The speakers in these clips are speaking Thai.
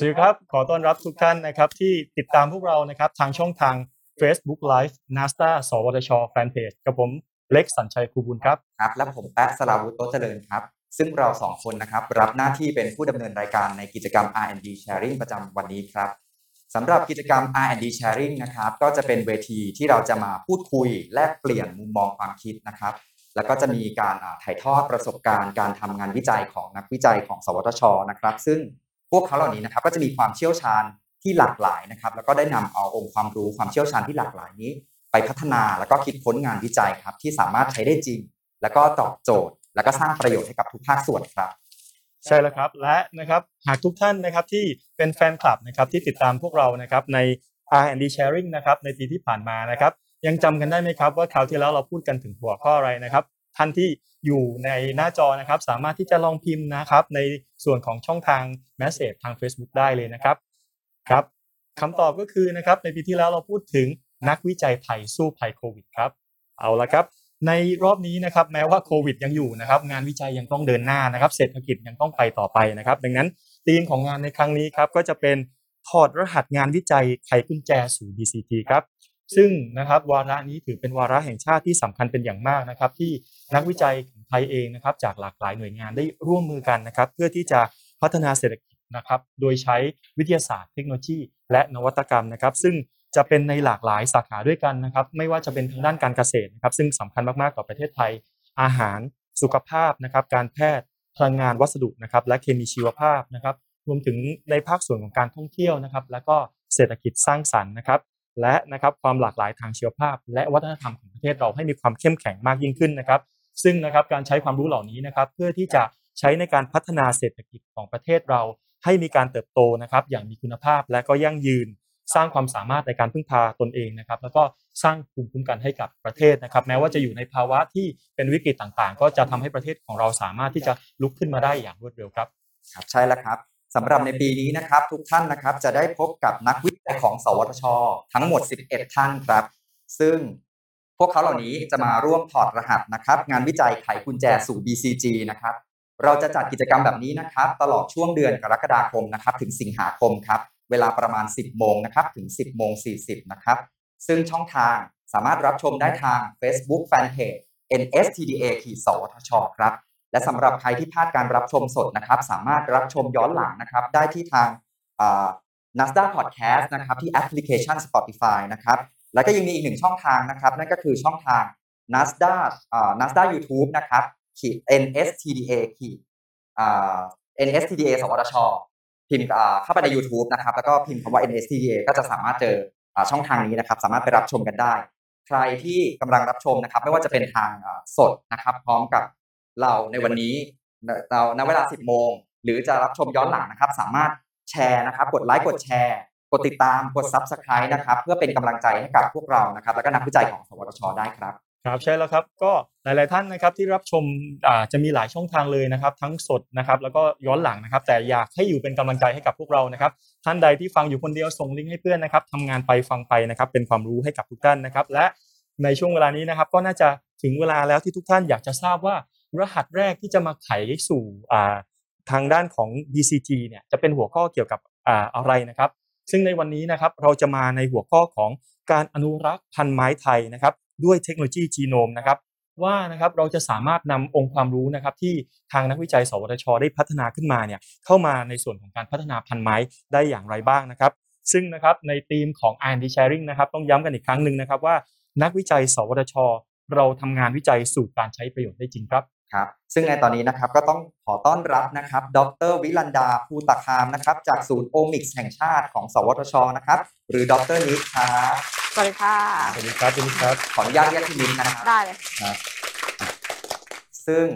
สวัสดีครับ ขอต้อนรับทุกท่านนะครับที่ติดตามพวกเรานะครับทางช่องทาง Facebook Live n a s t a สวทช Fanpage กับผมเล็กสัญชัยคูบุญครับครับ และผมแป๊ะสลาวุฒิโตเจริญครับ ซึ่งเราสองคนนะครับรับหน้าที่เป็นผู้ดำเนินรายการในกิจกรรม R&D Sharing ประจำวันนี้ครับสำหรับกิจกรรม R&D Sharing นะครับก็จะเป็นเวทีที่เราจะมาพูดคุยแลกเปลี่ยนมุมมองความคิดนะครับ แล้วก็จะมีการอ่าถ่ายทอดประสบการณ์การทำงานวิจัยของนักวิจัยของ สวทชนะครับ ซึ่ง พวกเขาเหล่านี้นะครับก็จะมีความเชี่ยวชาญที่หลากหลายนะครับ แล้วก็ได้นำเอาองค์ความรู้ความเชี่ยวชาญที่หลากหลายนี้ ไปพัฒนาแล้วก็คิดค้นงานวิจัยครับ ที่สามารถใช้ได้จริง แล้วก็ตอบโจทย์ แล้วก็สร้างประโยชน์ให้กับทุกภาคส่วนครับใช่แล้วครับและนะครับหากทุกท่านนะครับที่เป็นแฟนคลับนะครับที่ติดตามพวกเรานะครับใน R&D Sharing นะครับในปีที่ผ่านมานะครับยังจำกันได้ไหมครับว่าคราวที่แล้วเราพูดกันถึงหัวข้ออะไรนะครับ ท่านที่อยู่ในหน้าจอนะครับ สามารถที่จะลองพิมพ์นะครับ ในส่วนของช่องทาง Message ทาง Facebook ได้เลยนะครับครับคำตอบก็คือนะครับในปีที่แล้วเราพูดถึงนักวิจัยไทยสู้ภัยโควิดครับเอาละครับในรอบนี้นะครับแม้ว่าโควิดยังอยู่นะครับงานวิจัยยังต้องเดินหน้านะครับ เศรษฐกิจยังต้องไปต่อไปนะครับ ดังนั้นธีมของงานในครั้งนี้ครับก็จะเป็นถอดรหัสงานวิจัยไขกุญแจสู่ BCT ครับ ซึ่งนะครับวาระนี้ถือเป็นวาระแห่งชาติที่สำคัญเป็นอย่างมากนะครับ ที่นักวิจัยของไทยเองนะครับ จากหลากหลายหน่วยงานได้ร่วมมือกันนะครับ เพื่อที่จะพัฒนาเศรษฐกิจนะครับ โดยใช้วิทยาศาสตร์เทคโนโลยี และนวัตกรรมนะครับ ซึ่งจะเป็นในหลากหลายสาขาด้วยกันนะครับ ไม่ว่าจะเป็นทางด้านการเกษตรนะครับ ซึ่งสำคัญมากๆต่อประเทศไทย อาหารสุขภาพนะครับ การแพทย์พลังงานวัสดุนะครับ และเคมีชีวภาพนะครับ รวมถึงในภาคส่วนของการท่องเที่ยวนะครับ แล้วก็เศรษฐกิจสร้างสรรค์นะครับ และนะครับความหลากหลายทางชีวภาพ และวัฒนธรรมของประเทศเราให้มีความเข้มแข็งมากยิ่งขึ้นนะครับ ซึ่งนะครับการใช้ความรู้เหล่านี้นะครับเพื่อที่จะใช้ในการพัฒนาเศรษฐกิจของประเทศเรา ให้มีการเติบโตนะครับ อย่างมีคุณภาพและก็ยั่งยืน สร้างความสามารถในการพึ่งพาตนเองนะครับ แล้วก็สร้างภูมิคุ้มกันให้กับประเทศนะครับ แม้ว่าจะอยู่ในภาวะที่เป็นวิกฤตต่างๆ ก็จะทำให้ประเทศของเราสามารถที่จะลุกขึ้นมาได้อย่างรวดเร็วครับครับใช่แล้วครับ สำหรับในปีนี้นะครับ ทุกท่านนะครับจะได้พบกับนักวิจัยของ สวทช ทั้งหมด 11 ท่านครับ ซึ่งพวกเขาเหล่านี้จะมาร่วมถอดรหัสนะครับ งานวิจัยไขกุญแจสู่ BCG นะครับ เราจะจัดกิจกรรมแบบนี้นะครับ ตลอดช่วงเดือนกรกฎาคมนะครับ ถึงสิงหาคมครับ เวลาประมาณ 10 โมงนะครับ ถึง 10 โมง 40 นะครับ ซึ่งช่องทางสามารถรับชมได้ทาง Facebook Fanpage NSTDA ขีดสวทช ครับ และสำหรับใครที่พลาดการรับชมสดนะครับ สามารถรับชมย้อนหลังนะครับ ได้ที่ทางอ่า Nasdaq Podcast นะครับที่แอปพลิเคชัน Spotify นะครับ แล้วก็ยังมีอีกหนึ่งช่องทางนะครับ นั่นก็คือช่องทาง Nasdaq อ่า Nasdaq YouTube นะครับขีด NSTDA ขีดอ่า NSTDA สวทช พิมพ์อ่าเข้าไปใน YouTube นะครับ แล้วก็พิมพ์คำว่า NSTDA ก็จะสามารถเจออ่าช่องทางนี้นะครับ สามารถไปรับชมกันได้ ใครที่กำลังรับชมนะครับ ไม่ว่าจะเป็นทางสดนะครับ พร้อมกับ เราในวันนี้เราณเวลา 10 โมง หรือจะรับชมย้อนหลังนะครับ สามารถแชร์นะครับ กดไลค์กดแชร์ กดติดตามกด Subscribe นะครับ เพื่อเป็นกำลังใจให้กับพวกเรานะครับ แล้วก็นักวิจัยของสวทช ได้ครับครับใช่แล้วครับก็หลาย ๆ ท่านนะครับที่รับชมอ่าจะมีหลายช่องทางเลยนะครับ ทั้งสดนะครับแล้วก็ย้อนหลังนะครับ แต่อยากให้อยู่เป็นกำลังใจให้กับพวกเรานะครับ ท่านใดที่ฟังอยู่คนเดียวส่งลิงก์ให้เพื่อนนะครับทำงานไปฟังไปนะครับเป็นความรู้ให้กับทุกท่านนะครับ และในช่วงเวลานี้นะครับก็น่าจะถึงเวลาแล้วที่ทุกท่านอยากจะทราบว่า รหัสแรกที่จะมาไขสู่ทางด้านของ BCG เนี่ยจะเป็นหัวข้อเกี่ยวกับอะไรนะครับ ซึ่งในวันนี้นะครับเราจะมาในหัวข้อของการอนุรักษ์พันธุ์ไม้ไทยนะครับ ด้วยเทคโนโลยีจีโนมนะครับว่านะครับเราจะสามารถนำองค์ความรู้นะครับที่ทางนักวิจัย สวทช ได้พัฒนาขึ้นมาเนี่ยเข้ามาในส่วนของการพัฒนาพันธุ์ไม้ได้อย่างไรบ้างนะครับ ซึ่งนะครับในธีมของ R&D Sharing นะครับต้องย้ำกันอีกครั้งหนึ่งนะครับว่า นักวิจัย สวทช เราทำงานวิจัยสู่การใช้ประโยชน์ได้จริงครับ ครับซึ่งในตอนนี้นะครับก็ต้องขอต้อนรับนะครับ ดรวิลันดาภูตคามนะครับ จากศูนย์โอมิกส์แห่งชาติของ สวทชนะครับ หรือดรนิดครับสวัสดีค่ะ สวัสดีครับสวัสดีครับขออนุญาตเรียกพี่นิดนะครับได้เลยซึ่ง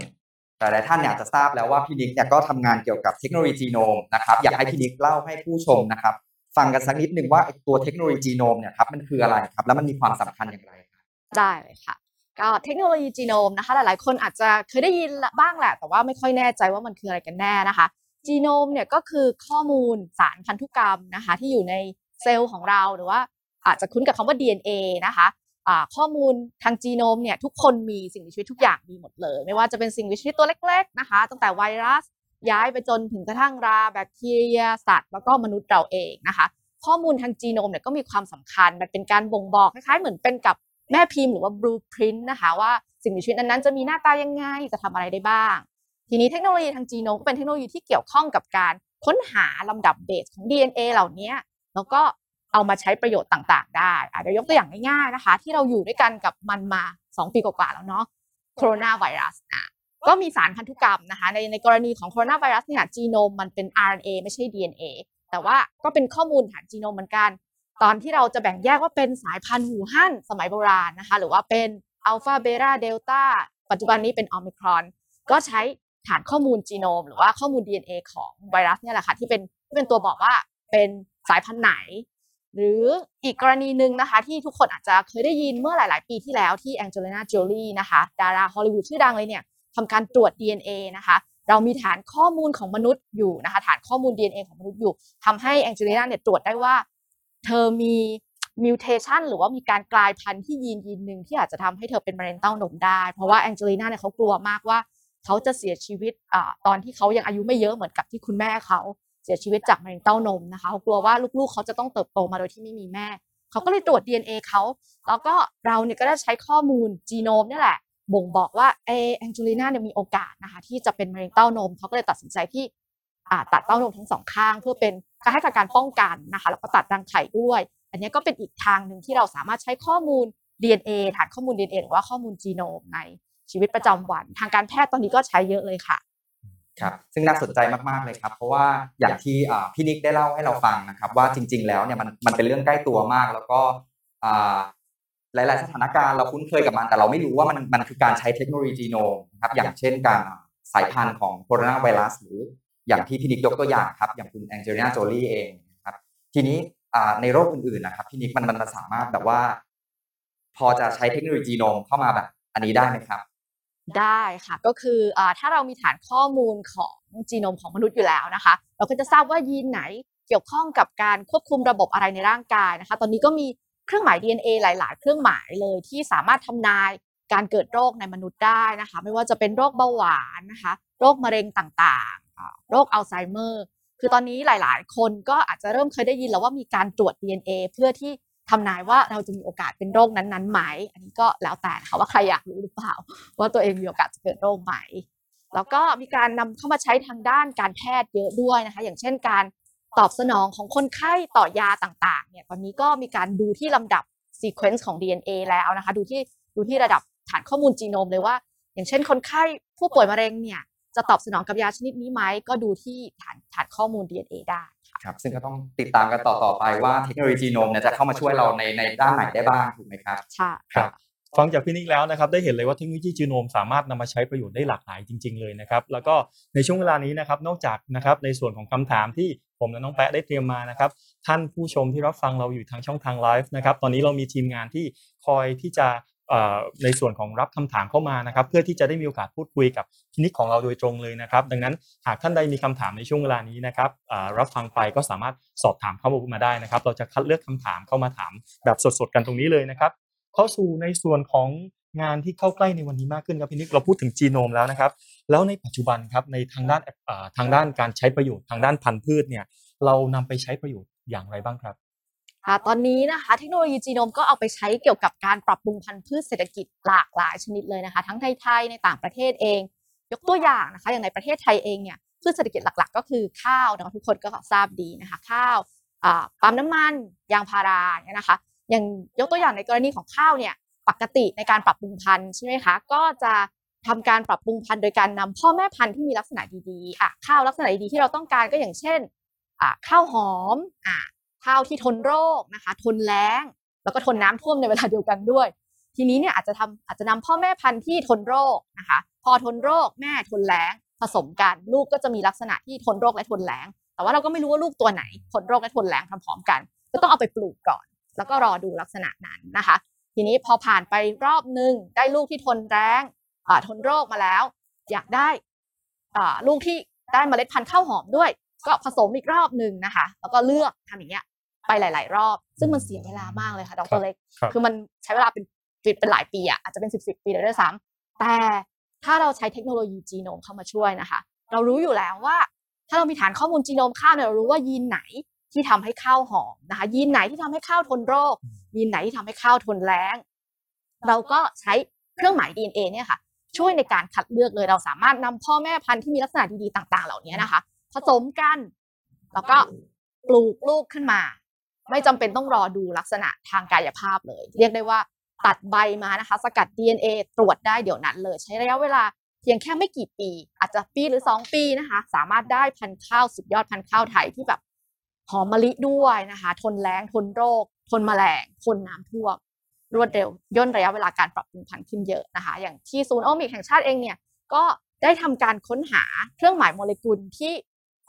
หลายๆท่านเนี่ยอาจจะทราบแล้วว่าพี่นิกเนี่ยก็ทำงานเกี่ยวกับเทคโนโลยีจีโนมนะครับอยากให้พี่นิกเล่าให้ผู้ชมนะครับ ฟังกันสักนิดหนึ่งว่าไอ้ตัวเทคโนโลยีจีโนมเนี่ยครับมันคืออะไรครับ แล้วมันมีความสำคัญอย่างไรครับได้เลยค่ะ ก็เทคโนโลยีจีโนมนะคะหลายๆ คนอาจจะเคยได้ยินบ้างแหละ แต่ว่าไม่ค่อยแน่ใจว่ามันคืออะไรกันแน่นะคะจีโนมเนี่ยก็คือข้อมูลสารพันธุกรรมนะคะที่อยู่ในเซลล์ของเราหรือว่าอาจจะคุ้นกับคำว่า DNA นะคะข้อมูลทางจีโนมเนี่ยทุกคนมีสิ่งมีชีวิตทุกอย่างมีหมดเลย ไม่ว่าจะเป็นสิ่งมีชีวิตตัวเล็กๆนะคะตั้งแต่ไวรัสย้ายไปจนถึงกระทั่งราแบคทีเรียสัตว์ แล้วก็มนุษย์เราเองนะคะ ข้อมูลทางจีโนมเนี่ยก็มีความสำคัญมันเป็นการบ่งบอกคล้ายๆเหมือนเป็นกับ แม่พิมพ์หรือว่า blueprint นะคะว่าสิ่งมีชีวิตนั้นๆจะมีหน้าตายังไงจะทำอะไรได้บ้าง ทีนี้เทคโนโลยีทางจีโนมก็เป็นเทคโนโลยีที่เกี่ยวข้องกับการค้นหาลำดับเบสของ DNA เหล่านี้แล้วก็เอามาใช้ประโยชน์ต่างๆ ได้อาจจะเดี๋ยวยกตัวอย่างง่ายๆนะคะ ที่เราอยู่ด้วยกันกับมันมา 2 ปีกว่าๆแล้วเนาะโคโรนาไวรัสนะก็มีสารพันธุกรรมนะคะในในกรณีของโคโรนาไวรัสเนี่ยจีโนมมันเป็น RNA ไม่ใช่ DNA แต่ว่าก็เป็นข้อมูลฐานจีโนมเหมือนกัน ตอนที่เราจะแบ่งแยกว่าเป็นสายพันธุ์หูฮั่นสมัยโบราณนะคะหรือว่าเป็นอัลฟาเบต้าเดลต้าปัจจุบันนี้เป็นโอมิครอน ก็ใช้ฐานข้อมูลจีโนม หรือว่าข้อมูล DNA ของไวรัสเนี่ยแหละค่ะที่เป็นที่เป็นตัวบอกว่าเป็นสายพันธุ์ไหน หรืออีกกรณีหนึ่งนะคะ ที่ทุกคนอาจจะเคยได้ยินเมื่อหลาย ๆ ปีที่แล้วที่แองเจลิน่าโจลีนะคะ ดาราฮอลลีวูดชื่อดังเลยเนี่ยทำการตรวจ DNA นะคะ เรามีฐานข้อมูลของมนุษย์อยู่นะคะ ฐานข้อมูล DNA ของมนุษย์อยู่ทำให้แองเจลิน่าเนี่ยตรวจได้ว่า เธอมี mutation หรือว่ามีการกลายพันธุ์ที่ยีนยีนหนึ่งที่อาจจะทำให้เธอเป็นมะเร็งเต้านมได้ เพราะว่าแองเจลิน่าเนี่ยเขากลัวมากว่าเขาจะเสียชีวิตอตอนที่เขายังอายุไม่เยอะเหมือนกับที่คุณแม่เขาเสียชีวิตจากมะเร็งเต้านมนะคะเขากลัวว่าลูกๆเขาจะต้องเติบโตมาโดยที่ไม่มีแม่ เขาก็เลยตรวจ DNA เขาแล้วก็เราเนี่ยก็ได้ใช้ข้อมูลจีโนมนี่แหละบ่งบอกว่าเอแองเจลิน่าเนี่ยมีโอกาสนะคะที่จะเป็นมะเร็งเต้านมเขาก็เลยตัดสินใจที่ ตัดเต้านมทั้งสองข้าง เพื่อเป็นการให้การป้องกันนะคะแล้วก็ตัดรังไข่ด้วย อันนี้ก็เป็นอีกทางหนึ่งที่เราสามารถใช้ข้อมูล DNA ฐานข้อมูล DNA หรือว่าข้อมูลจีโนมในชีวิตประจำวัน ทางการแพทย์ตอนนี้ก็ใช้เยอะเลยค่ะครับซึ่งน่าสนใจมากๆเลยครับ เพราะว่าอย่างที่พี่นิกได้เล่าให้เราฟังนะครับ ว่าจริง ๆ แล้วเนี่ยมันมันเป็นเรื่องใกล้ตัวมาก แล้วก็หลาย ๆ สถานการณ์เราคุ้นเคยกับมันแต่เราไม่รู้ว่ามันมันคือการใช้เทคโนโลยีจีโนมนะครับอย่างเช่นการสายพันธุ์ของโคโรนาไวรัสหรือ อย่างที่พี่นิกยกตัวอย่างครับ อย่างคุณแองเจลิน่าโจลี่เองนะครับ ทีนี้อ่าในโรคอื่นๆนะครับพี่นิกมันมันมันสามารถแบบว่า พอจะใช้เทคโนโลยีจีโนมเข้ามาแบบ อันนี้ได้ไหมครับ ได้ค่ะก็คืออาถ้าเรามีฐานข้อมูลของจีโนมของมนุษย์อยู่แล้วนะคะ เราก็จะทราบว่ายีนไหนเกี่ยวข้องกับการควบคุมระบบอะไรในร่างกายนะคะ ตอนนี้ก็มีเครื่องหมาย DNA หลาย ๆ เครื่องหมายเลยที่สามารถทำนาย การเกิดโรคในมนุษย์ได้นะคะ ไม่ว่าจะเป็นโรคเบาหวานนะคะ โรคมะเร็งต่างๆ โรคอัลไซเมอร์ คือตอนนี้หลาย ๆ คนก็อาจจะเริ่มเคยได้ยินแล้วว่ามีการตรวจ DNA เพื่อที่ทำนายว่าเราจะมีโอกาสเป็นโรคนั้นๆไหม อันนี้ก็แล้วแต่นะคะว่าใครอยากรู้หรือเปล่า ว่าตัวเองมีโอกาสจะเกิดโรคไหม แล้วก็มีการนำเข้ามาใช้ทางด้านการแพทย์เยอะด้วยนะคะ อย่างเช่นการตอบสนองของคนไข้ต่อยาต่างๆ เนี่ย ตอนนี้ก็มีการดูที่ลำดับ sequence ของ DNA แล้วนะคะ ดูที่ดูที่ระดับ ฐานข้อมูลจีโนมเลยว่า อย่างเช่นคนไข้ผู้ป่วยมะเร็งเนี่ยจะตอบสนองกับยาชนิดนี้ไหมก็ดูที่ฐานฐานข้อมูล DNA ได้ค่ะครับซึ่งก็ต้องติดตามกันต่อต่อไปว่าเทคโนโลยีจีโนมเนี่ยจะเข้ามาช่วยเราในในด้านไหนได้บ้างถูกไหมครับใช่ครับฟังจากพี่นิกแล้วนะครับได้เห็นเลยว่าเทคโนโลยีจีโนมสามารถนำมาใช้ประโยชน์ได้หลากหลายจริง ๆ เลยนะครับแล้วก็ในช่วงเวลานี้นะครับนอกจากนะครับในส่วนของคำถามที่ผมและน้องแปะได้เตรียมมานะครับท่านผู้ชมที่รับฟังเราอยู่ทางช่องทางไลฟ์นะครับตอนนี้เรามีทีมงานที่คอยที่จะเอ่อ ในส่วนของรับคำถามเข้ามานะครับ เพื่อที่จะได้มีโอกาสพูดคุยกับพี่นิกของเราโดยตรงเลยนะครับ ดังนั้นหากท่านใดมีคำถามในช่วงเวลานี้นะครับรับฟังไปก็สามารถสอบถามเข้ามาได้นะครับ เราจะคัดเลือกคำถามเข้ามาถามแบบสดๆกันตรงนี้เลยนะครับ เข้าสู่ในส่วนของงานที่เข้าใกล้ในวันนี้มากขึ้นครับพี่นิกเราพูดถึงจีโนมแล้วนะครับ แล้วในปัจจุบันครับในทางด้านทางด้านการใช้ประโยชน์ทางด้านพันธุ์พืชเนี่ยเรานำไปใช้ประโยชน์อย่างไรบ้างครับ ค่ะตอนนี้นะคะเทคโนโลยีจีโนมก็เอาไปใช้เกี่ยวกับการปรับปรุงพันธุ์พืชเศรษฐกิจหลากหลายชนิดเลยนะคะ ทั้งไทยในต่างประเทศเอง ยกตัวอย่างนะคะ อย่างในประเทศไทยเองเนี่ยพืชเศรษฐกิจหลักๆ ก็คือข้าวนะคะทุกคนก็ทราบดีนะคะ ข้าวอ่าปั๊มน้ำมันยางพาราเนี่ยนะคะ อย่างยกตัวอย่างในกรณีของข้าวเนี่ยปกติในการปรับปรุงพันธุ์ใช่ไหมคะก็จะทำการปรับปรุงพันธุ์โดยการนำพ่อแม่พันธุ์ที่มีลักษณะดีๆอะข้าวลักษณะดีที่เราต้องการก็อย่างเช่นข้าวหอมอะ ข้าวที่ทนโรคนะคะ ทนแล้ง แล้วก็ทนน้ำท่วมในเวลาเดียวกันด้วย ทีนี้เนี่ยอาจจะทำอาจจะนำพ่อแม่พันธุ์ที่ทนโรคนะคะ พอทนโรคแม่ทนแล้ง ผสมกันลูกก็จะมีลักษณะที่ทนโรคและทนแล้ง แต่ว่าเราก็ไม่รู้ว่าลูกตัวไหนทนโรคและทนแล้งพร้อมๆกัน ก็ต้องเอาไปปลูกก่อน แล้วก็รอดูลักษณะนั้นนะคะ ทีนี้พอผ่านไปรอบหนึ่งได้ลูกที่ทนแรงอ่าทนโรคมาแล้ว อยากได้อ่าลูกที่ได้เมล็ดพันธุ์ข้าวหอมด้วย ก็ผสมอีกรอบหนึ่งนะคะ แล้วก็เลือกทำอย่างเงี้ย ไปหลาย ๆ รอบ ซึ่งมันเสียเวลามากเลยค่ะดครัรบเล็กครับคือมันใช้เวลาเป็นเป็นหลายปีอะอาจจะเป็นสิบสิบปีเลยด้วยซ้ำแต่ถ้าเราใช้เทคโนโลยีจีโนมเข้ามาช่วยนะคะ เรารู้อยู่แล้วว่า ถ้าเรามีฐานข้อมูลจีโนมข้าวเนี่ยเรารู้ว่ายีนไหนที่ทำให้ข้าวหอมนะคะ ยีนไหนที่ทำให้ข้าวทนโรค ยีนไหนที่ทำให้ข้าวทนแล้ง เราก็ใช้เครื่องหมาย DNA เนี่ยค่ะ ช่วยในการคัดเลือกเลยเราสามารถนำพ่อแม่พันธุ์ที่มีลักษณะดีๆต่าง ๆ เหล่านี้นะคะ ผสมกัน แล้วก็ปลูกลูกขึ้นมา ไม่จำเป็นต้องรอดูลักษณะทางกายภาพเลย เรียกได้ว่าตัดใบมานะคะ สกัด DNA ตรวจได้เดี๋ยวนั้นเลย ใช้ระยะเวลาเพียงแค่ไม่กี่ปี อาจจะปีหรือ 2 ปีนะคะ สามารถได้พันธุ์ข้าวสุดยอดพันธุ์ข้าวไทยที่แบบหอมมะลิด้วยนะคะ ทนแล้งทนโรค ทนแมลง ทนน้ำท่วมรวดเร็วย่นระยะเวลาการปรับปรุงพันธุ์ขึ้นเยอะนะคะ อย่างที่ศูนย์โอมิกแห่งชาติเองเนี่ยก็ได้ทำการค้นหาเครื่องหมายโมเลกุลที่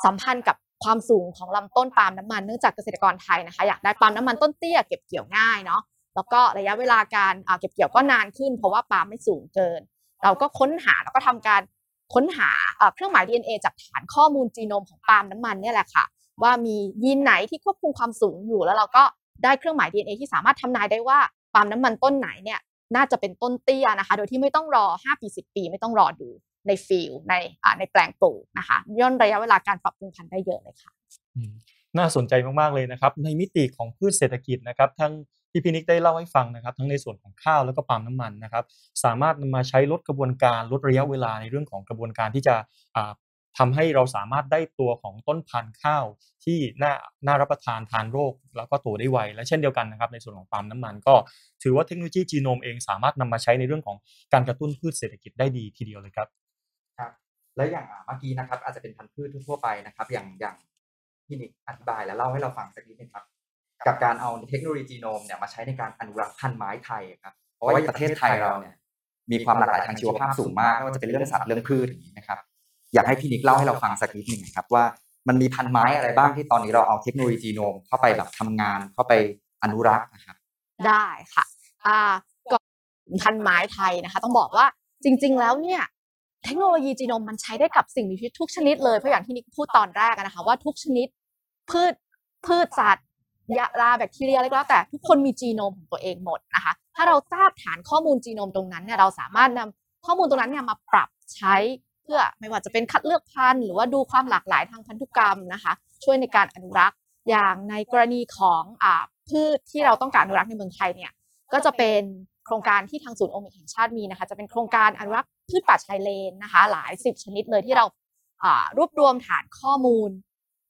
สัมพันธ์กับ ความสูงของลำต้นปาล์มน้ำมันเนื่องจากเกษตรกรไทยนะคะอยากได้ปาล์มน้ำมันต้นเตี้ยเก็บเกี่ยวง่ายเนาะแล้วก็ระยะเวลาการเก็บเกี่ยวก็นานขึ้น เพราะว่าปาล์มไม่สูงเกิน เราก็ค้นหาแล้วก็ทำการค้นหาเครื่องหมาย DNA จากฐานข้อมูลจีโนมของปาล์มน้ำมันเนี่ยแหละค่ะว่ามียีนไหนที่ควบคุมความสูงอยู่ แล้วเราก็ได้เครื่องหมาย DNA ที่สามารถทำนายได้ว่าปาล์มน้ำมันต้นไหนเนี่ยน่าจะเป็นต้นเตี้ยนะคะ โดยที่ไม่ต้องรอ 5 ปี 10 ปีไม่ต้องรอดู ในฟิลในในแปลงปลูกนะคะย่นระยะเวลาการปรับปรุงพันธุ์ได้เยอะเลยค่ะน่าสนใจมากๆเลยนะครับ ในมิติของพืชเศรษฐกิจนะครับ ทั้งที่พี่นิกได้เล่าให้ฟังนะครับ ทั้งในส่วนของข้าวแล้วก็ปาล์มน้ำมันนะครับ สามารถนำมาใช้ลดกระบวนการลดระยะเวลาในเรื่องของกระบวนการที่จะอ่าทำให้เราสามารถได้ตัวของต้นพันธุ์ข้าวที่น่าน่ารับประทานทานโรค แล้วก็โตได้ไวและเช่นเดียวกันนะครับ ในส่วนของปาล์มน้ำมันก็ถือว่าเทคโนโลยีจีโนมเองสามารถนำมาใช้ในเรื่องของการกระตุ้นพืชเศรษฐกิจได้ดีทีเดียวเลยครับ แล้วอย่างเมื่อกี้นะครับ อาจจะเป็นพันธุ์พืชทั่วไปนะครับ อย่างอย่างพี่นิกอธิบายและเล่าให้เราฟังสักนิดนึงครับ กับการเอาเทคโนโลยีจีโนมเนี่ยมาใช้ในการอนุรักษ์พันธุ์ไม้ไทยครับ เพราะว่าประเทศไทยเราเนี่ยมีความหลากหลายทางชีวภาพสูงมากไม่ว่าจะเป็นเรื่องสัตว์เรื่องพืชอย่างนี้นะครับ อยากให้พี่นิกเล่าให้เราฟังสักนิดหนึ่งครับว่ามันมีพันธุ์ไม้อะไรบ้างที่ตอนนี้เราเอาเทคโนโลยีจีโนมเข้าไปแบบทำงานเข้าไปอนุรักษ์นะครับ ได้ค่ะอ่าก่อนพันธุ์ไม้ไทยนะคะ ต้องบอกว่าจริง ๆ แล้วเนี่ย เทคโนโลยีจีโนมมันใช้ได้กับสิ่งมีชีวิตทุกชนิดเลยเพราะอย่างที่นิกพูดตอนแรกนะคะว่าทุกชนิดพืชพืชสัตว์ยาราแบคทีเรียอะไรก็แล้วแต่ทุกคนมีจีโนมของตัวเองหมดนะคะถ้าเราทราบฐานข้อมูลจีโนมตรงนั้นเนี่ยเราสามารถนำข้อมูลตรงนั้นเนี่ยมาปรับใช้เพื่อไม่ว่าจะเป็นคัดเลือกพันธุ์หรือว่าดูความหลากหลายทางพันธุกรรมนะคะ ช่วยในการอนุรักษ์อย่างในกรณีของอพืชที่เราต้องการอนุรักษ์ในเมืองไทยเนี่ยก็จะเป็นโครงการที่ทางศูนย์โอมิกแห่งชาติมีนะคะ จะเป็นโครงการอนุรักษ์ พืชป่าชายเลนนะคะ หลายสิบชนิดเลยที่เราอ่ารวบรวมฐานข้อมูล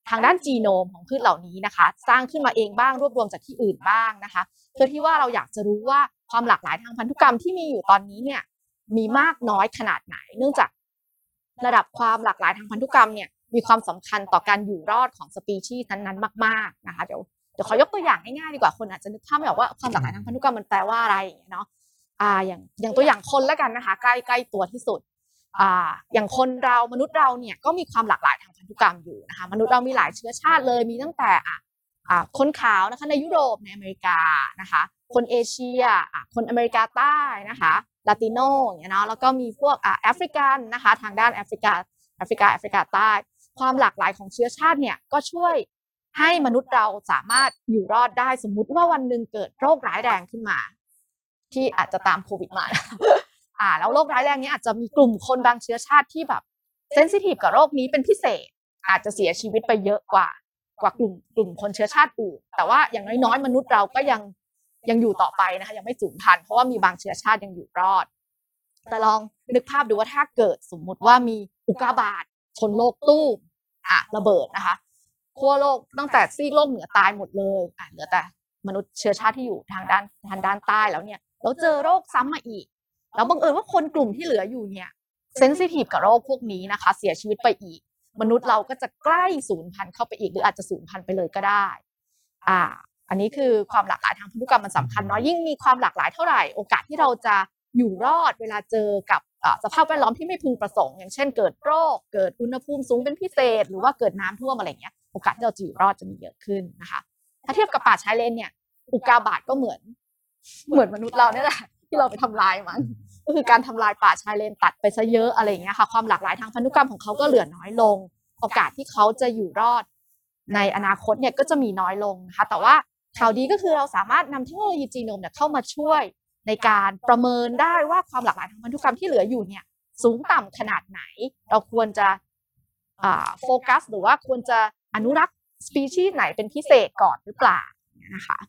ทางด้านจีโนมของพืชเหล่านี้นะคะ สร้างขึ้นมาเองบ้างรวบรวมจากที่อื่นบ้างนะคะเพื่อที่ว่าเราอยากจะรู้ว่าความหลากหลายทางพันธุกรรมที่มีอยู่ตอนนี้เนี่ยมีมากน้อยขนาดไหน เนื่องจากระดับความหลากหลายทางพันธุกรรมเนี่ยมีความสำคัญต่อการอยู่รอดของสปีชีส์นั้นๆมากๆนะคะเดี๋ยวเดี๋ยวขอยกตัวอย่างง่ายๆดีกว่าคนอาจจะนึกภาพไม่ออกว่าความหลากหลายทางพันธุกรรมมันแปลว่าอะไรอย่างเงี้ยเนาะ อ่าอย่างอย่างตัวอย่างคนแล้วกันนะคะใกล้ใกล้ตัวที่สุดอ่าอย่างคนเรามนุษย์เราเนี่ยก็มีความหลากหลายทางพันธุกรรมอยู่นะคะมนุษย์เรามีหลายเชื้อชาติเลยมีตั้งแต่อะอ่าคนขาวนะคะในยุโรปในอเมริกานะคะ คนเอเชียอะคนอเมริกาใต้นะคะลาติโนอย่างเงี้ยเนาะแล้วก็มีพวกอะ African นะคะทางด้านแอฟริกาแอฟริกาแอฟริกาใต้ ความหลากหลายของเชื้อชาติเนี่ยก็ช่วยให้มนุษย์เราสามารถอยู่รอดได้สมมุติว่าวันหนึ่งเกิดโรคร้ายแรงขึ้นมา ที่อาจจะตามโควิดมาอ่าแล้วโรคร้ายแรงนี้อาจจะมีกลุ่มคนบางเชื้อชาติที่แบบ sensitive กับโรคนี้เป็นพิเศษ อาจจะเสียชีวิตไปเยอะกว่ากว่ากลุ่มกลุ่มคนเชื้อชาติอื่น แต่ว่าอย่างน้อยๆมนุษย์เราก็ยังยังอยู่ต่อไปนะคะยังไม่สูญพันธุ์เพราะว่ามีบางเชื้อชาติยังอยู่รอด แต่ลองนึกภาพดูว่าถ้าเกิดสมมุติว่ามีอุกกาบาตชนโลกตู้มอะระเบิดนะคะขั้วโลกตั้งแต่ซีกโลกเหนือตายหมดเลยอะเหลือแต่มนุษย์เชื้อชาติที่อยู่ทางด้านทางด้านใต้แล้วเนี่ย แล้วเจอโรคซ้ำมาอีก แล้วบังเอิญว่าคนกลุ่มที่เหลืออยู่เนี่ยเซนซิทีฟกับโรคพวกนี้นะคะ เสียชีวิตไปอีก มนุษย์เราก็จะใกล้สูญพันธุ์เข้าไปอีก หรืออาจจะสูญพันธุ์ไปเลยก็ได้ อ่า อันนี้คือความหลากหลายทางพันธุกรรมมันสำคัญเนาะยิ่งมีความหลากหลายเท่าไหร่โอกาสที่เราจะอยู่รอดเวลาเจอกับสภาพแวดล้อมที่ไม่พึงประสงค์ อย่างเช่นเกิดโรค เกิดอุณหภูมิสูงเป็นพิเศษ หรือว่าเกิดน้ำท่วมอะไรเงี้ยโอกาสที่เราจะอยู่รอดจะมีเยอะขึ้นนะคะ ถ้าเทียบกับป่าชายเลนเนี่ยอุกกาบาตก็เหมือน เหมือนมนุษย์เราเนี่ยแหละที่เราไปทำลายมัน ก็คือการทำลายป่าชายเลนตัดไปซะเยอะอะไรอย่างเงี้ยค่ะ ความหลากหลายทางพันธุกรรมของเขาก็เหลือน้อยลง โอกาสที่เขาจะอยู่รอด ในอนาคตเนี่ยก็จะมีน้อยลงนะคะแต่ว่าข่าวดีก็คือเราสามารถนำเทคโนโลยีจีโนมเนี่ยเข้ามาช่วยในการประเมินได้ว่าความหลากหลายทางพันธุกรรมที่เหลืออยู่เนี่ย สูงต่ำขนาดไหน เราควรจะโฟกัส หรือว่าควรจะอนุรักษ์สปีชีส์ไหนเป็นพิเศษก่อนหรือเปล่านะคะ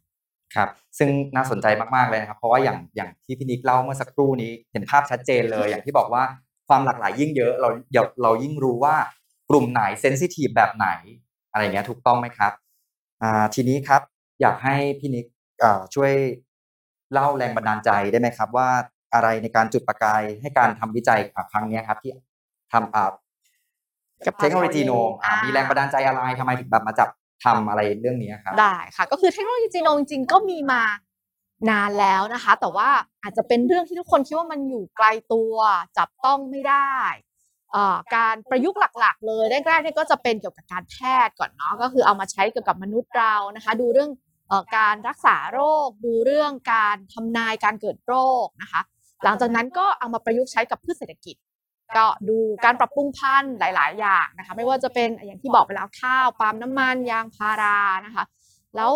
ครับซึ่งน่าสนใจมากๆเลยนะครับ เพราะว่าอย่างอย่างที่พี่นิกเล่าเมื่อสักครู่นี้เห็นภาพชัดเจนเลย อย่างที่บอกว่าความหลากหลายยิ่งเยอะเราเราเรายิ่งรู้ว่ากลุ่มไหนเซนซิทีฟแบบไหนอะไรเงี้ยถูกต้องไหมครับทีนี้ครับอยากให้พี่นิกช่วยเล่าแรงบันดาลใจได้ไหมครับ ว่าอะไรในการจุดประกายให้การทำวิจัยครั้งนี้ครับ ที่ทำกับเทคโนโลยีโนมอะอ่ามีมีแรงบันดาลใจอะไรทำไมถึงแบบมาจับ ทำอะไรเรื่องนี้ครับได้ค่ะก็คือเทคโนโลยีจีโนมจริงๆก็มีมานานแล้วนะคะ แต่ว่าอาจจะเป็นเรื่องที่ทุกคนคิดว่ามันอยู่ไกลตัวจับต้องไม่ได้การประยุกต์หลัก ๆ เลยแรกๆนี่ก็จะเป็นเกี่ยวกับการแพทย์ก่อนเนาะก็คือเอามาใช้เกี่ยวกับมนุษย์เรานะคะ ดูเรื่องอการรักษาโรค ดูเรื่องการทำนายการเกิดโรคนะคะ หลังจากนั้นก็เอามาประยุกต์ใช้กับพืชเศรษฐกิจ ก็ดูการปรับปรุงพันธุ์หลาย ๆ อย่างนะคะ ไม่ว่าจะเป็นอย่างที่บอกไปแล้วข้าวปาล์มน้ำมันยางพารานะคะ แล้ว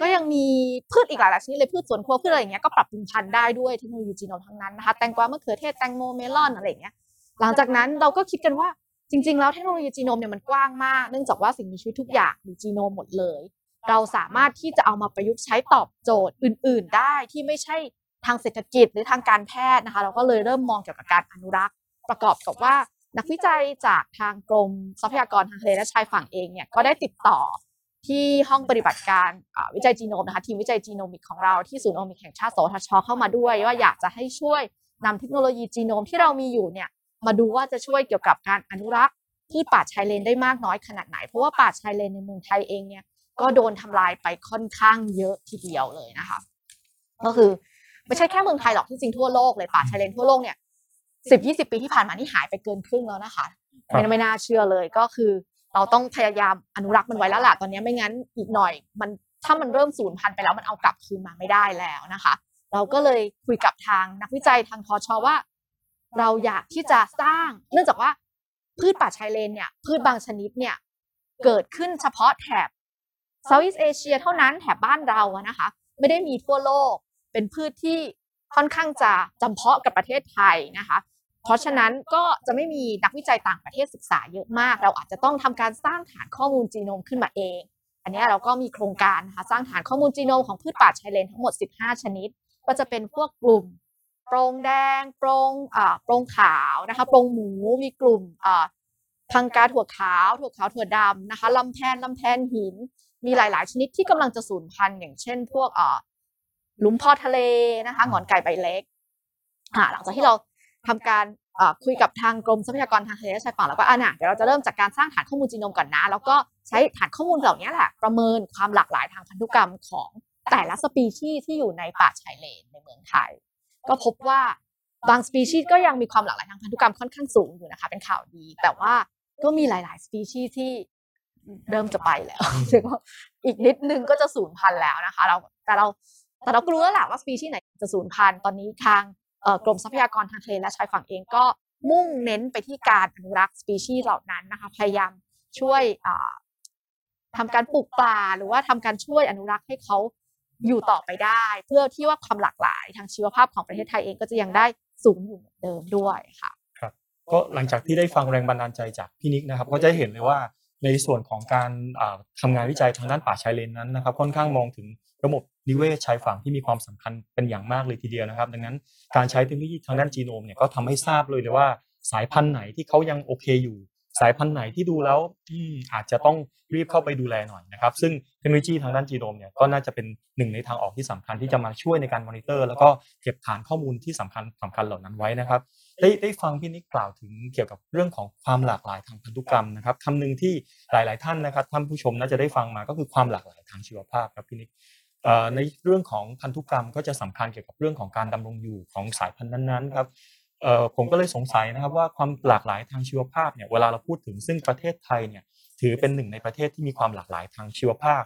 ก็ยังมีพืชอีกหลายชนิดเลยพืชสวนครัวพืชอะไรอย่างเงี้ยก็ปรับปรุงพันธุ์ได้ด้วยเทคโนโลยีจีโนมทั้งนั้นนะคะแตงกวามะเขือเทศแตงโมเมลอนอะไรอย่างเงี้ยหลังจากนั้นเราก็คิดกันว่าจริง ๆ แล้วเทคโนโลยีจีโนมเนี่ยมันกว้างมากเนื่องจากว่าสิ่งมีชีวิตทุกอย่างมีจีโนมหมดเลย เราสามารถที่จะเอามาประยุกต์ใช้ตอบโจทย์อื่น ๆ ได้ที่ไม่ใช่ทางเศรษฐกิจหรือทางการแพทย์นะคะ เราก็เลยเริ่มมองเกี่ยวกับการอนุรักษ์ ประกอบกับว่านักวิจัยจากทางกรมทรัพยากรทางทะเลและชายฝั่งเองเนี่ยก็ได้ติดต่อที่ห้องปฏิบัติการวิจัยจีโนมนะคะทีมวิจัยจีโนมิกของเราที่ศูนย์โอมิกแห่งชาติสทชเข้ามาด้วย ว่าอยากจะให้ช่วยนำเทคโนโลยีจีโนมที่เรามีอยู่เนี่ยมาดูว่าจะช่วยเกี่ยวกับการอนุรักษ์พืชป่าชายเลนได้มากน้อยขนาดไหน เพราะว่าป่าชายเลนในเมืองไทยเองเนี่ยก็โดนทำลายไปค่อนข้างเยอะทีเดียวเลยนะคะ ก็คือไม่ใช่แค่เมืองไทยหรอกที่จริงทั่วโลกเลยป่าชายเลนทั่วโลกเนี่ย สิบยี่สิบปีที่ผ่านมานี่หายไปเกินครึ่งแล้วนะคะครับไม่ไม่น่าเชื่อเลยก็คือ เราต้องพยายามอนุรักษ์มันไว้แล้วล่ะตอนนี้ไม่งั้นอีกหน่อย มันถ้ามันเริ่มสูญพันธุ์ไปแล้วมันเอากลับคืนมาไม่ได้แล้วนะคะ เราก็เลยคุยกับทางนักวิจัยทางทชว่า เราอยากที่จะสร้าง เนื่องจากว่าพืชป่าชายเลนเนี่ย พืชบางชนิดเนี่ยเกิดขึ้นเฉพาะแถบ Southeast Asia เท่านั้นแถบบ้านเราอะนะคะ ไม่ได้มีทั่วโลกเป็นพืชที่ค่อนข้างจะจำเพาะกับประเทศไทยนะคะ เพราะฉะนั้นก็จะไม่มีนักวิจัยต่างประเทศศึกษาเยอะมาก เราอาจจะต้องทำการสร้างฐานข้อมูลจีโนมขึ้นมาเอง อันนี้เราก็มีโครงการนะคะสร้างฐานข้อมูลจีโนมของพืชป่าชายเลนทั้งหมด 15 ชนิด ก็จะเป็นพวกกลุ่มโปรงแดงโปรงอ่าโปรงขาวนะคะโปรงหมูมีกลุ่มอ่าพังกาถั่วขาวถั่วขาวถั่วดำนะคะลำแพนลำแพนหิน มีหลาย ๆ ชนิดที่กำลังจะสูญพันธุ์อย่างเช่น พวกอ่าหลุมพอทะเลนะคะหงอนไก่ใบเล็กอ่าหลังจากที่เรา ทำการคุยกับทางกรมทรัพยากรทางทะเลและชายฝั่งแล้วก็อ่านะเดี๋ยวเราจะเริ่มจากการสร้างฐานข้อมูลจีโนมก่อนนะ แล้วก็ใช้ฐานข้อมูลเหล่านี้แหละประเมินความหลากหลายทางพันธุกรรมของแต่ละสปีชีส์ที่อยู่ในป่าชายเลนในเมืองไทย ก็พบว่าบางสปีชีส์ก็ยังมีความหลากหลายทางพันธุกรรมค่อนข้างสูงอยู่นะคะ เป็นข่าวดี แต่ว่าก็มีหลาย ๆ สปีชีส์ที่เริ่มจะไปแล้วถึงว่าอีกนิดนึงก็จะสูญพันธุ์แล้วนะคะ เราแต่เราแต่เราก็รู้แล้วแหละว่าสปีชีส์ไหนจะสูญพันธุ์ตอนนี้ทาง กรมทรัพยากรทางทะเลและชายฝั่งเองก็มุ่งเน้นไปที่การอนุรักษ์สปีชีส์เหล่านั้นนะคะพยายามช่วยอ่าทำการปลูกป่าหรือว่าทำการช่วยอนุรักษ์ให้เขาอยู่ต่อไปได้ เพื่อที่ว่าความหลากหลายทางชีวภาพของประเทศไทยเองก็จะยังได้สูงอยู่เหมือนเดิมด้วยค่ะครับก็หลังจากที่ได้ฟังแรงบันดาลใจจากพี่นิกนะครับก็จะเห็นเลยว่าในส่วนของการอ่าทำงานวิจัยทางด้านป่าชายเลนนั้นนะครับ ค่อนข้างมองถึง ระบบนิเวศชายฝั่งที่มีความสำคัญเป็นอย่างมากเลยทีเดียวนะครับ ดังนั้นการใช้เทคโนโลยีทางด้านจีโนมเนี่ยก็ทำให้ทราบเลยเลยว่าสายพันธุ์ไหนที่เขายังโอเคอยู่ สายพันธุ์ไหนที่ดูแล้วอาจจะต้องรีบเข้าไปดูแลหน่อยนะครับ ซึ่งเทคโนโลยีทางด้านจีโนมเนี่ยก็น่าจะเป็นหนึ่งในทางออกที่สำคัญที่จะมาช่วยในการมอนิเตอร์ แล้วก็เก็บฐานข้อมูลที่สำคัญสำคัญเหล่านั้นไว้นะครับ ได้ได้ฟังพี่นิกกล่าวถึงเกี่ยวกับเรื่องของความหลากหลายทางพันธุกรรมนะครับคำหนึ่งที่หลาย ๆ ท่านนะครับท่านผู้ชมน่าจะได้ฟังมาก็คือความหลากหลายทางชีวภาพครับพี่นิก ในเรื่องของพันธุกรรมก็จะสำคัญเกี่ยวกับเรื่องของการดำรงอยู่ของสายพันธุ์นั้นๆครับผมก็เลยสงสัยนะครับว่าความหลากหลายทางชีวภาพเนี่ยเวลาเราพูดถึงซึ่งประเทศไทยเนี่ยถือเป็นหนึ่งในประเทศที่มีความหลากหลายทางชีวภาพ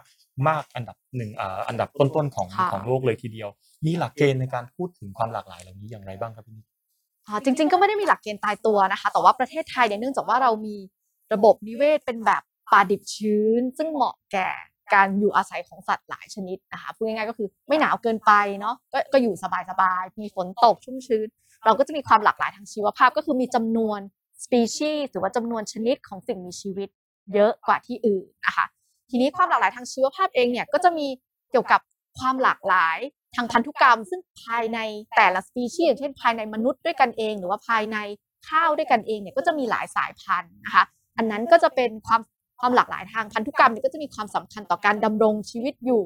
มากอันดับหนึ่งอันดับต้นๆของของโลกเลยทีเดียว มีหลักเกณฑ์ในการพูดถึงความหลากหลายเหล่านี้อย่างไรบ้างครับพี่นิกจริง ๆ ก็ไม่ได้มีหลักเกณฑ์ตายตัวนะคะ แต่ว่าประเทศไทยเนี่ยเนื่องจากว่าเรามีระบบนิเวศเป็นแบบป่าดิบชื้น ซึ่งเหมาะแก่ การอยู่อาศัยของสัตว์หลายชนิดนะคะพูดง่ายๆก็คือไม่หนาวเกินไปเนาะก็ก็อยู่สบายๆมีฝนตกชุ่มชื้น เราก็จะมีความหลากหลายทางชีวภาพ ก็คือมีจำนวนสปีชีส์หรือว่าจำนวนชนิดของสิ่งมีชีวิตเยอะกว่าที่อื่นนะคะทีนี้ความหลากหลายทางชีวภาพเองเนี่ยก็จะมีเกี่ยวกับความหลากหลายทางพันธุกรรม ซึ่งภายในแต่ละสปีชีส์อย่างเช่นภายในมนุษย์ด้วยกันเอง หรือว่าภายในข้าวด้วยกันเองเนี่ยก็จะมีหลายสายพันธุ์นะคะอันนั้นก็จะเป็นความ ความหลากหลายทางพันธุกรรมนี่ก็จะมีความสำคัญต่อการดำรงชีวิตอยู่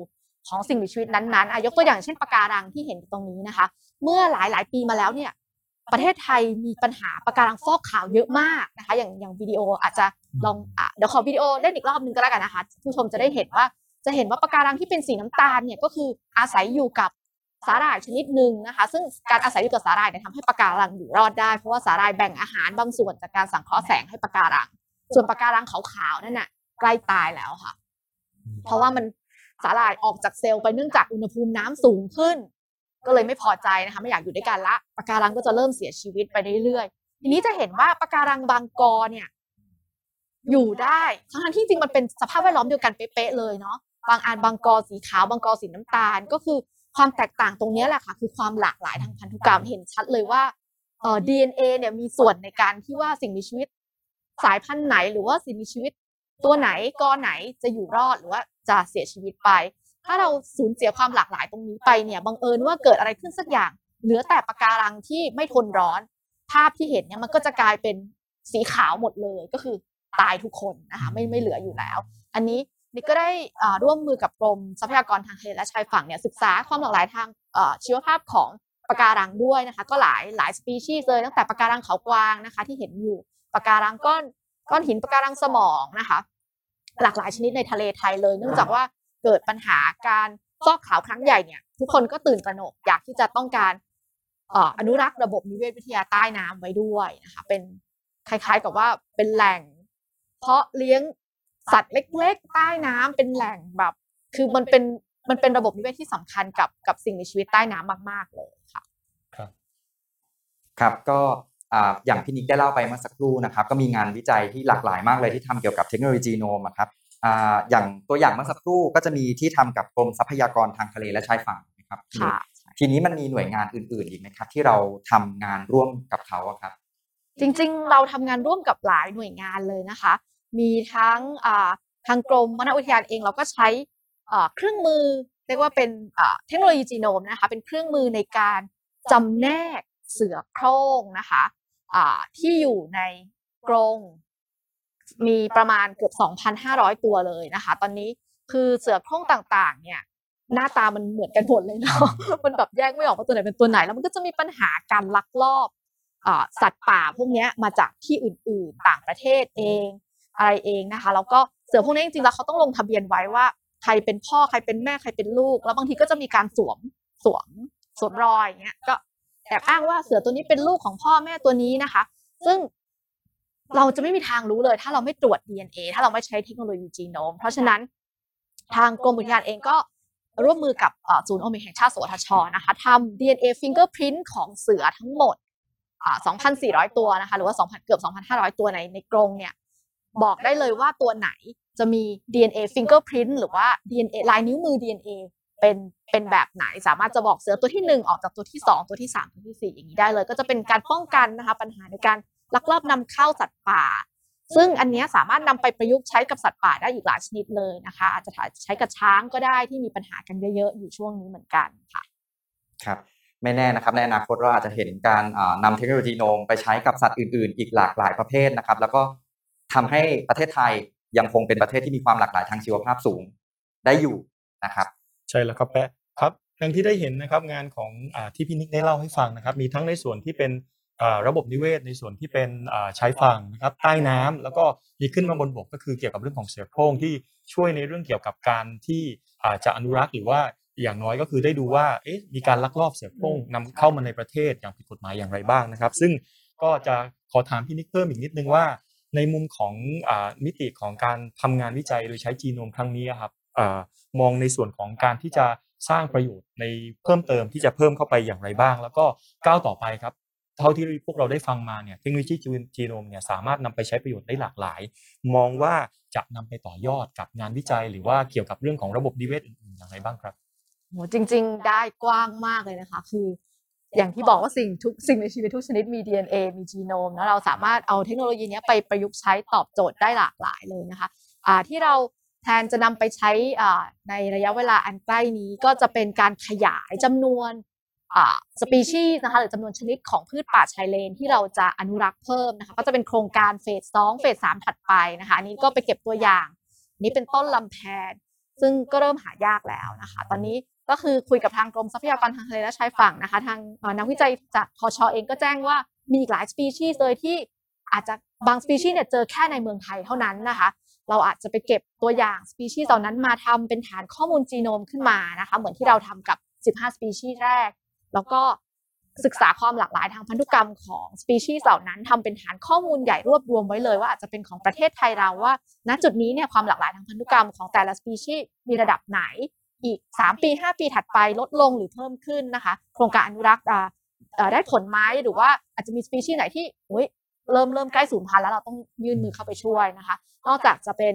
ของสิ่งมีชีวิตนั้นๆอะยกตัวอย่างเช่นปะการังที่เห็นตรงนี้นะคะ เมื่อหลายๆปีมาแล้วเนี่ยประเทศไทยมีปัญหาปะการังฟอกขาวเยอะมากนะคะ อย่างอย่างวิดีโออาจจะลองอะเดี๋ยวขอวิดีโอเล่นอีกรอบนึงก็แล้วกันนะคะผู้ชมจะได้เห็นว่าจะเห็นว่าปะการังที่เป็นสีน้ำตาลเนี่ยก็คืออาศัยอยู่กับสาหร่ายชนิดหนึ่งนะคะ ซึ่งการอาศัยอยู่กับสาหร่ายเนี่ยทำให้ปะการังอยู่รอดได้เพราะว่าสาหร่ายแบ่งอาหารบางส่วนจากการสังเคราะห์แสงให้ปะการัง ส่วนปะการังขาวๆนั่นน่ะใกล้ตายแล้วค่ะ เพราะว่ามันสาหร่ายออกจากเซลล์ไปเนื่องจากอุณหภูมิน้ำสูงขึ้น ก็เลยไม่พอใจนะคะไม่อยากอยู่ด้วยกันละปะการังก็จะเริ่มเสียชีวิตไปเรื่อยๆทีนี้จะเห็นว่าปะการังบางกอเนี่ย อยู่ได้ทั้งๆที่จริงมันเป็นสภาพแวดล้อมเดียวกันเป๊ะๆเลยเนาะบางอันบางกอสีขาวบางกอสีน้ำตาล ก็คือความแตกต่างตรงเนี้ยแหละค่ะ คือความหลากหลายทางพันธุกรรมเห็นชัดเลยว่าเอ่อ DNA เนี่ยมีส่วนในการที่ว่าสิ่งมีชีวิต สายพันธุ์ไหนหรือว่าสิ่งมีชีวิตตัวไหนกอไหนจะอยู่รอดหรือว่าจะเสียชีวิตไป ถ้าเราสูญเสียความหลากหลายตรงนี้ไปเนี่ยบังเอิญว่าเกิดอะไรขึ้นสักอย่าง เหลือแต่ปะการังที่ไม่ทนร้อน ภาพที่เห็นเนี่ยมันก็จะกลายเป็นสีขาวหมดเลยก็คือตายทุกคนนะคะไม่ไม่เหลืออยู่แล้ว อันนี้นี่ก็ได้อ่าร่วมมือกับกรมทรัพยากรทางทะเลและชายฝั่งเนี่ยศึกษาความหลากหลายทางเอ่อชีวภาพของปะการังด้วยนะคะ ก็หลายหลายสปีชีส์เลยตั้งแต่ปะการังเขากวางนะคะ ที่เห็นอยู่ ปะการังก้อนก้อนหินปะการังสมองนะคะ หลากหลายชนิดในทะเลไทยเลย เนื่องจากว่าเกิดปัญหาการฟอกขาวครั้งใหญ่เนี่ย ทุกคนก็ตื่นตระหนกอยากที่จะต้องการอนุรักษ์ระบบนิเวศวิทยาใต้น้ำไว้ด้วยนะคะเป็นคล้ายๆกับว่าเป็นแหล่ง เพาะเลี้ยงสัตว์เล็กๆ ใต้น้ำเป็นแหล่งแบบ คือมันเป็นมันเป็นระบบนิเวศที่สำคัญกับกับสิ่งมีชีวิตใต้น้ำมาก ๆเลยค่ะ ครับก็อ่า อย่างพี่นิกได้เล่าไปเมื่อสักครู่นะครับก็มีงานวิจัยที่หลากหลายมากเลยที่ทำเกี่ยวกับเทคโนโลยีจีโนมอะครับอ่าอย่างตัวอย่างเมื่อสักครู่ก็จะมีที่ทำกับกรมทรัพยากรทางทะเลและชายฝั่งนะครับพี่นิกค่ะทีนี้มันมีหน่วยงานอื่นๆอีกไหมครับ ที่เราทำงานร่วมกับเขาอะครับ จริงๆ เราทำงานร่วมกับหลายหน่วยงานเลยนะคะ มีทั้งอ่าทางกรมวรรณอุทยานเองเราก็ใช้อ่าเครื่องมือเรียกว่าเป็นอ่าเทคโนโลยีจีโนมนะคะเป็นเครื่องมือในการจำแนกเสือโคร่งนะคะอ่า ที่อยู่ในกรงมีประมาณเกือบ 2,500 ตัวเลยนะคะ ตอนนี้คือเสือโคร่งต่างๆ เนี่ย หน้าตามันเหมือนกันหมดเลยเนาะมันแบบแยกไม่ออกว่าตัวไหนเป็นตัวไหน แล้วมันก็จะมีปัญหาการลักลอบอสัตว์ป่าพวกนี้มาจากที่อื่นๆ ต่างประเทศเอง อะไรเองนะคะ แล้วก็เสือพวกนี้จริงๆ แล้วเขาต้องลงทะเบียนไว้ว่า ใครเป็นพ่อใครเป็นแม่ใครเป็นลูก แล้วบางทีก็จะมีการสวมสวมสวมรอยอย่างเงี้ย ก็ แอบอ้างว่าเสือตัวนี้เป็นลูกของพ่อแม่ตัวนี้นะคะ ซึ่งเราจะไม่มีทางรู้เลย ถ้าเราไม่ตรวจ DNA ถ้าเราไม่ใช้เทคโนโลยีจีโนม เพราะฉะนั้นทางกรมอุทยานเองก็ร่วมมือกับศูนย์โอมิกแห่งชาติสวทชนะคะทำ DNA fingerprint ของเสือทั้งหมด 2,400 ตัวนะคะ หรือว่า 2,000 เกือบ 2,500 ตัวในในกรงเนี่ย บอกได้เลยว่าตัวไหนจะมี DNA fingerprint หรือว่า DNA ลายนิ้วมือ DNA เป็นเป็นแบบไหนสามารถจะบอกเสือตัวที่ 1 ออกจากตัวที่ 2 ตัวที่ 3 ตัวที่ 4 อย่างนี้ได้เลย ก็จะเป็นการป้องกันนะคะปัญหาในการลักลอบนำเข้าสัตว์ป่า ซึ่งอันเนี้ยสามารถนำไปประยุกต์ใช้กับสัตว์ป่าได้อีกหลายชนิดเลยนะคะ อาจจะใช้กับช้างก็ได้ที่มีปัญหากันเยอะๆอยู่ช่วงนี้เหมือนกันค่ะครับไม่แน่นะครับในอนาคตเราอาจจะเห็นการอ่านำเทคโนโลยีโนมไปใช้กับสัตว์อื่นๆ อีกหลากหลายประเภทนะครับ แล้วก็ทำให้ประเทศไทยยังคงเป็นประเทศที่มีความหลากหลายทางชีวภาพสูงได้อยู่นะครับ ใช่แล้วครับแปะครับอย่างที่ได้เห็นนะครับงานของอาที่พี่นิกได้เล่าให้ฟังนะครับมีทั้งในส่วนที่เป็นอ่าระบบนิเวศในส่วนที่เป็นอ่าชายฝั่งนะครับใต้น้ำแล้วก็มีขึ้นมาบนบกก็คือเกี่ยวกับเรื่องของเสือโคร่งที่ช่วยในเรื่องเกี่ยวกับการที่อาจะอนุรักษ์หรือว่าอย่างน้อยก็คือได้ดูว่าเอ๊ะมีการลักลอบเสือโคร่งนำเข้ามาในประเทศอย่างผิดกฎหมายอย่างไรบ้างนะครับ ซึ่งก็จะขอถามพี่นิกเพิ่มอีกนิดนึงว่า ในมุมของอามิติของการทำงานวิจัยโดยใช้จีโนมครั้งนี้อะครับอา มองในส่วนของการที่จะสร้างประโยชน์ในเพิ่มเติมที่จะเพิ่มเข้าไปอย่างไรบ้าง แล้วก็ก้าวต่อไปครับ เท่าที่พวกเราได้ฟังมาเนี่ยเทคโนโลยีจีโนมเนี่ยสามารถนำไปใช้ประโยชน์ได้หลากหลาย มองว่าจะนำไปต่อยอดกับงานวิจัย หรือว่าเกี่ยวกับเรื่องของระบบนิเวศอื่นๆอย่างไรบ้างครับโหจริง ๆ ได้กว้างมากเลยนะคะ คือ อย่างที่บอกว่าสิ่งทุกสิ่งในชีวิตทุกชนิดมี DNA มีจีโนมนะเราสามารถเอาเทคโนโลยีนี้ไปประยุกต์ใช้ตอบโจทย์ได้หลากหลายเลยนะคะอ่าที่เรา แทนจะนำไปใช้ในระยะเวลาอันใกล้นี้ก็จะเป็นการขยายจำนวนสปีชีส์นะคะหรือจำนวนชนิดของพืชป่าชายเลนที่เราจะอนุรักษ์เพิ่มนะคะก็จะเป็นโครงการเฟสสองเฟสสามถัดไปนะคะอันนี้ก็ไปเก็บตัวอย่างนี่เป็นต้นลำแพนซึ่งก็เริ่มหายากแล้วนะคะ ตอนนี้ก็คือคุยกับทางกรมทรัพยากรทางทะเลและชายฝั่งนะคะ ทางนักวิจัยจากทชอเองก็แจ้งว่ามีอีกหลายสปีชีส์เลยที่อาจจะบางสปีชีส์เนี่ยเจอแค่ในเมืองไทยเท่านั้นนะคะ เราอาจจะไปเก็บตัวอย่างสปีชีส์เหล่านั้นมาทำเป็นฐานข้อมูลจีโนมขึ้นมานะคะเหมือนที่เราทำกับ 15 สปีชีส์แรก แล้วก็ศึกษาความหลากหลายทางพันธุกรรมของสปีชีส์เหล่านั้นทำเป็นฐานข้อมูลใหญ่รวบรวมไว้เลยว่าอาจจะเป็นของประเทศไทยเราว่า ณจุดนี้เนี่ยความหลากหลายทางพันธุกรรมของแต่ละสปีชีส์มีระดับไหนอีก 3 ปี 5 ปีถัดไปลดลงหรือเพิ่มขึ้นนะคะ โครงการอนุรักษ์ได้ผลไหมหรือว่าอาจจะมีสปีชีส์ไหนที่ เริ่มเริ่มใกล้สูญพันธุ์แล้วเราต้องยื่นมือเข้าไปช่วยนะคะ นอกจากจะเป็น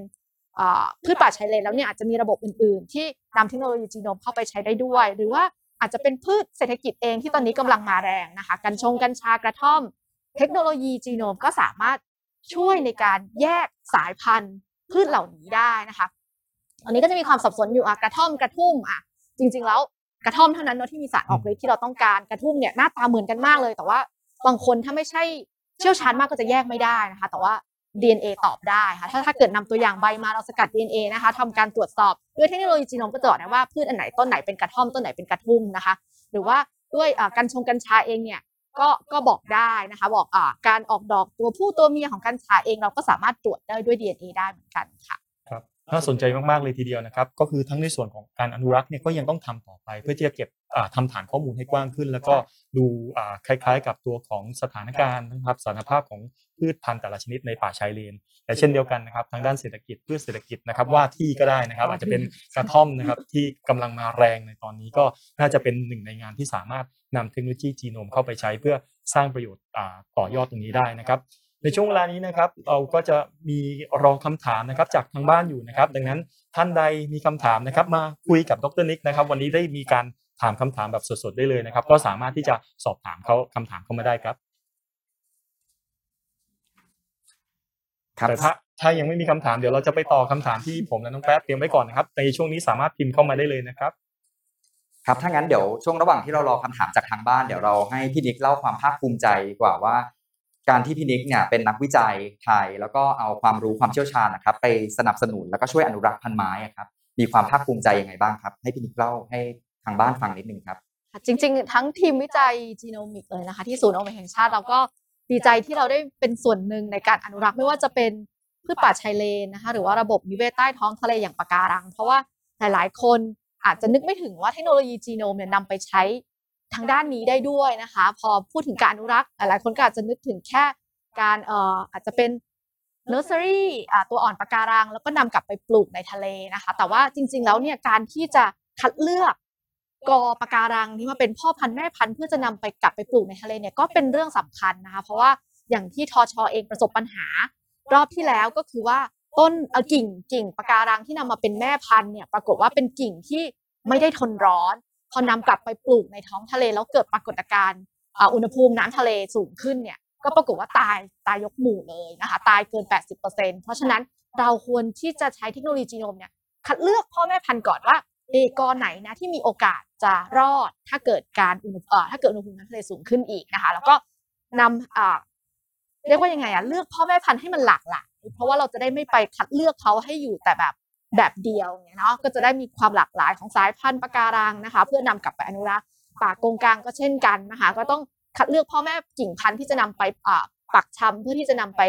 พืชป่าชายเลนแล้วเนี่ยอาจจะมีระบบอื่น ๆ ที่นำเทคโนโลยีจีโนมเข้าไปใช้ได้ด้วย หรือว่าอาจจะเป็นพืชเศรษฐกิจเองที่ตอนนี้กำลังมาแรงนะคะ กัญชงกัญชากระท่อม เทคโนโลยีจีโนมก็สามารถช่วยในการแยกสายพันธุ์พืชเหล่านี้ได้นะคะอันนี้ก็จะมีความสับสนอยู่อะกระท่อมกระทุ่มอะจริง ๆ แล้วกระท่อมเท่านั้นเนอะที่มีสารออกฤทธิ์ที่เราต้องการกระทุ่มเนี่ยหน้าตาเหมือนกันมากเลย แต่ว่าบางคนถ้าไม่ใช่ เชี่ยวชาญมากก็จะแยกไม่ได้นะคะ แต่ว่า DNA ตอบได้ค่ะถ้าถ้าเกิดนำตัวอย่างใบมาเราสกัด DNA นะคะทำการตรวจสอบด้วยเทคโนโลยีจีโนมก็จะบอกได้ว่าพืชอันไหนต้นไหนเป็นกระท่อมต้นไหนเป็นกระทุ่มนะคะ หรือว่าด้วยกากัญชงกัญชาเองเนี่ยก็ก็บอกได้นะคะ บอกอการออกดอกตัวผู้ตัวเมียของกัญชาเองเราก็สามารถตรวจได้ด้วย DNA ได้เหมือนกันค่ะ น่าสนใจมากๆเลยทีเดียวนะครับ ก็คือทั้งในส่วนของการอนุรักษ์เนี่ยก็ยังต้องทำต่อไป เพื่อที่จะเก็บอ่าทำฐานข้อมูลให้กว้างขึ้น แล้วก็ดูอ่าคล้ายๆ กับตัวของสถานการณ์นะครับสถานภาพของพืชพันธุ์แต่ละชนิดในป่าชายเลนแต่เช่นเดียวกันนะครับทางด้านเศรษฐกิจพืชเศรษฐกิจนะครับว่าที่ก็ได้นะครับ อาจจะเป็นกระท่อมนะครับที่กำลังมาแรงในตอนนี้ก็น่าจะเป็นหนึ่งในงานที่สามารถนำเทคโนโลยีจีโนมเข้าไปใช้เพื่อสร้างประโยชน์อ่าต่อยอดตรงนี้ได้นะครับ ในช่วงเวลานี้นะครับเราก็จะมีรอคำถามนะครับจากทางบ้านอยู่นะครับ ดังนั้นท่านใดมีคำถามนะครับ มาคุยกับดรนิกนะครับ วันนี้ได้มีการถามคำถามแบบสดๆได้เลยนะครับ ก็สามารถที่จะสอบถามเขาคำถามเข้ามาได้ครับครับแต่ถ้าถ้ายังไม่มีคำถามเดี๋ยวเราจะไปต่อคำถามที่ผมและน้องแป๊บเตรียมไว้ก่อนนะครับ ในช่วงนี้สามารถพิมพ์เข้ามาได้เลยนะครับครับถ้างั้นเดี๋ยวช่วงระหว่างที่เรารอคำถามจากทางบ้านเดี๋ยวเราให้พี่นิกเล่าความภาคภูมิใจดีกว่าว่า การที่พี่นิกเนี่ยเป็นนักวิจัยไทย แล้วก็เอาความรู้ความเชี่ยวชาญนะครับ ไปสนับสนุนแล้วก็ช่วยอนุรักษ์พันไม้อะครับมีความภาคภูมิใจยังไงบ้างครับ ให้พี่นิกเล่าให้ทางบ้านฟังนิดนึงครับจริง ๆ ทั้งทีมวิจัยจีโนมิกเลยนะคะ ที่ศูนย์อวแห่งชาติเราก็ดีใจที่เราได้เป็นส่วนหนึ่งในการอนุรักษ์ไม่ว่าจะเป็นพืชป่าชายเลนนะคะหรือว่าระบบนิเวศใต้ท้องทะเลอย่างปะการัง เพราะว่าหลายๆ คนอาจจะนึกไม่ถึงว่าเทคโนโลยีจีโนมเนี่ยนำไปใช้ ทางด้านนี้ได้ด้วยนะคะ พอพูดถึงการอนุรักษ์หลายคนก็อาจจะนึกถึงแค่การเอ่ออาจจะเป็นเนอร์เซอรี่ตัวอ่อนปะการัง แล้วก็นำกลับไปปลูกในทะเลนะคะ แต่ว่าจริง ๆ แล้วเนี่ยการที่จะคัดเลือกกอปะการังที่มาเป็นพ่อพันธุ์แม่พันธุ์เพื่อจะนำไปกลับไปปลูกในทะเลเนี่ยก็เป็นเรื่องสำคัญนะคะ เพราะว่าอย่างที่ทอชอเองประสบปัญหา รอบที่แล้วก็คือว่าต้นเอ่อกิ่งกิ่งปะการังที่นำมาเป็นแม่พันธุ์เนี่ยปรากฏว่าเป็นกิ่งที่ไม่ได้ทนร้อน พอนำกลับไปปลูกในท้องทะเลแล้วเกิดปรากฏการณ์อุณหภูมิน้ำทะเลสูงขึ้นเนี่ยก็ปรากฏว่าตายตายยกหมู่เลยนะคะตายเกิน 80%เพราะฉะนั้นเราควรที่จะใช้เทคโนโลยีจีโนมเนี่ยคัดเลือกพ่อแม่พันธุ์ก่อนว่าเอกอไหนนะที่มีโอกาสจะรอดถ้าเกิดการอุณหภูมิถ้าเกิดอุณหภูมิน้ำทะเลสูงขึ้นอีกนะคะ แล้วก็นำอ่าเรียกว่ายังไงอะเลือกพ่อแม่พันธุ์ให้มันหลากหลายเพราะว่าเราจะได้ไม่ไปคัดเลือกเขาให้อยู่แต่แบบ แบบเดียวเนี่ยเนาะก็จะได้มีความหลากหลายของสายพันธุ์ปะการังนะคะ เพื่อนำกลับไปอนุรักษ์ป่ากงกลางก็เช่นกันนะคะก็ต้องคัดเลือกพ่อแม่กิ่งพันธุ์ที่จะนำไปปักชำเพื่อที่จะนำไป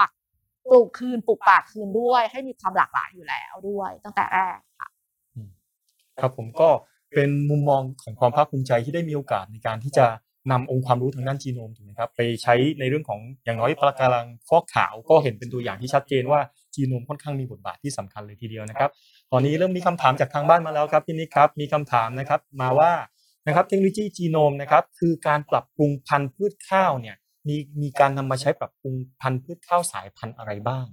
ปักปลูกคืนปลูกป่าคืนด้วย ให้มีความหลากหลายอยู่แล้วด้วย ตั้งแต่แรกค่ะครับผมก็เป็นมุมมองของความภาคภูมิใจที่ได้มีโอกาสในการที่จะนำองค์ความรู้ทางด้านจีโนมถูกไหมครับไปใช้ในเรื่องของอย่างน้อยปะการังฟอกขาวก็เห็นเป็นตัวอย่างที่ชัดเจนว่า จีโนมค่อนข้างมีบทบาทที่สำคัญเลยทีเดียวนะครับ ตอนนี้เริ่มมีคำถามจากทางบ้านมาแล้วครับพี่นิกครับ มีคำถามนะครับมาว่านะครับเทคโนโลยีจีโนมนะครับคือการปรับปรุงพันธุ์พืชข้าวเนี่ยมีมีการนำมาใช้ปรับปรุงพันธุ์พืชข้าวสายพันธุ์อะไรบ้าง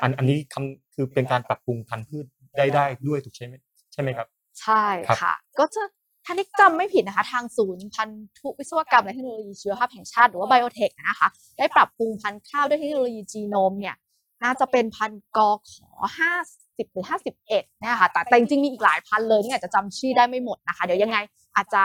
อันอันนี้คำคือเป็นการปรับปรุงพันธุ์พืชได้ได้ด้วยถูกใช่ไหมใช่ไหมครับ ใช่ครับค่ะ ก็จะถ้านิกจำไม่ผิดนะคะทางศูนย์พันธุวิศวกรรมและเทคโนโลยีชีวภาพแห่งชาติหรือว่าไบโอเทคนะคะได้ปรับปรุงพันธุ์ข้าวด้วยเทคโนโลยีจีโนมเนี่ย น่าจะเป็นพันธุ์กข50หรือ51เนี่ยค่ะแต่แต่จริงๆมีอีกหลายพันเลยนี่อาจจะจำชื่อได้ไม่หมดนะคะ เดี๋ยวยังไงอาจจะ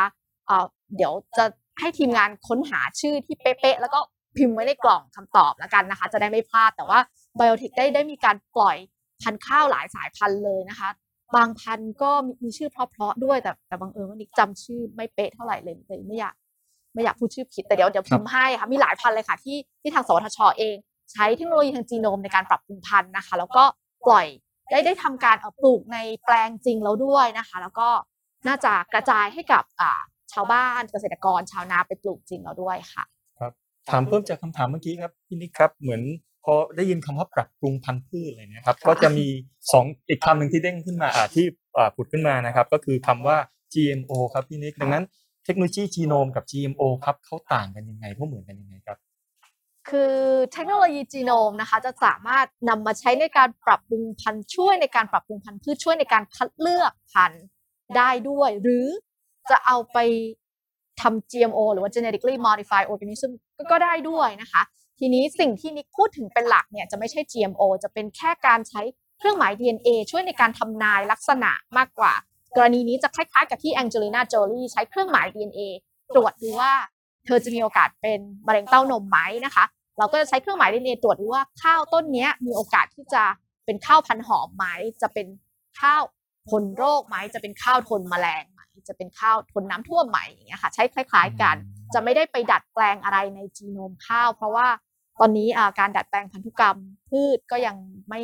เอ่อเดี๋ยวจะให้ทีมงานค้นหาชื่อที่เป๊ะๆแล้วก็พิมพ์ไว้ในกล่องคำตอบแล้วกันนะคะ จะได้ไม่พลาดแต่ว่าไบโอเทคได้ได้มีการปล่อยพันธุ์ข้าวหลายสายพันธุ์เลยนะคะ บางพันธุ์ก็มีชื่อเพราะๆด้วยแต่แต่บางเอิญว่านิกจำชื่อไม่เป๊ะเท่าไหร่เลยเลยไม่อยากไม่อยากพูดชื่อผิดแต่เดี๋ยวเดี๋ยวพิมพ์ให้ค่ะมีหลายพันธุ์เลยค่ะที่ที่ทางสวทชเอง ใช้เทคโนโลยีทางจีโนมในการปรับปรุงพันธุ์นะคะ แล้วก็ปล่อยได้ได้ทำการเอาปลูกในแปลงจริงแล้วด้วยนะคะ แล้วก็น่าจะกระจายให้กับอ่าชาวบ้านเกษตรกรชาวนาไปปลูกจริงแล้วด้วยค่ะถามเพิ่มจากคำถามเมื่อกี้ครับพี่นิกครับเหมือนพอได้ยินคำว่าปรับปรุงพันธุ์พืชอะไรเนะครับ ก็จะมีสองอีกคำหนึ่งที่เด้งขึ้นมาอ่าที่อ่าผุดขึ้นมานะครับ ก็คือคำว่า GMO ครับพี่นิกดังนั้นเทคโนโลยีจีโนมกับ GMO ครับเขาต่างกันยังไงเขาเหมือนกันยังไงครับ คือเทคโนโลยีจีโนมนะคะจะสามารถนำมาใช้ในการปรับปรุงพันธุ์ช่วยในการปรับปรุงพันธุ์พืชช่วยในการคัดเลือกพันธุ์ได้ด้วย หรือจะเอาไปทำ GMO หรือว่า genetically modified organism ก็ก็ได้ด้วยนะคะ ทีนี้สิ่งที่นิกพูดถึงเป็นหลักเนี่ยจะไม่ใช่ GMO จะเป็นแค่การใช้เครื่องหมาย DNA ช่วยในการทำนายลักษณะมากกว่า กรณีนี้จะคล้ายๆ กับที่แองเจลิน่าโจลีใช้เครื่องหมาย DNA ตรวจดูว่า ธอจะมีโอกาสเป็นมะเร็งเต้านมไหมนะคะ เราก็จะใช้เครื่องหมาย DNA ตรวจดูว่าข้าวต้นเนี้ยมีโอกาสที่จะเป็นข้าวพันธุ์หอมไหม จะเป็นข้าวทนโรคไหม จะเป็นข้าวทนแมลงไหม จะเป็นข้าวทนน้ำท่วมไหมอย่างเงี้ยค่ะ ใช้คล้าย ๆ กัน จะไม่ได้ไปดัดแปลงอะไรในจีโนมข้าว เพราะว่าตอนนี้อ่าการดัดแปลงพันธุกรรมพืชก็ยังไม่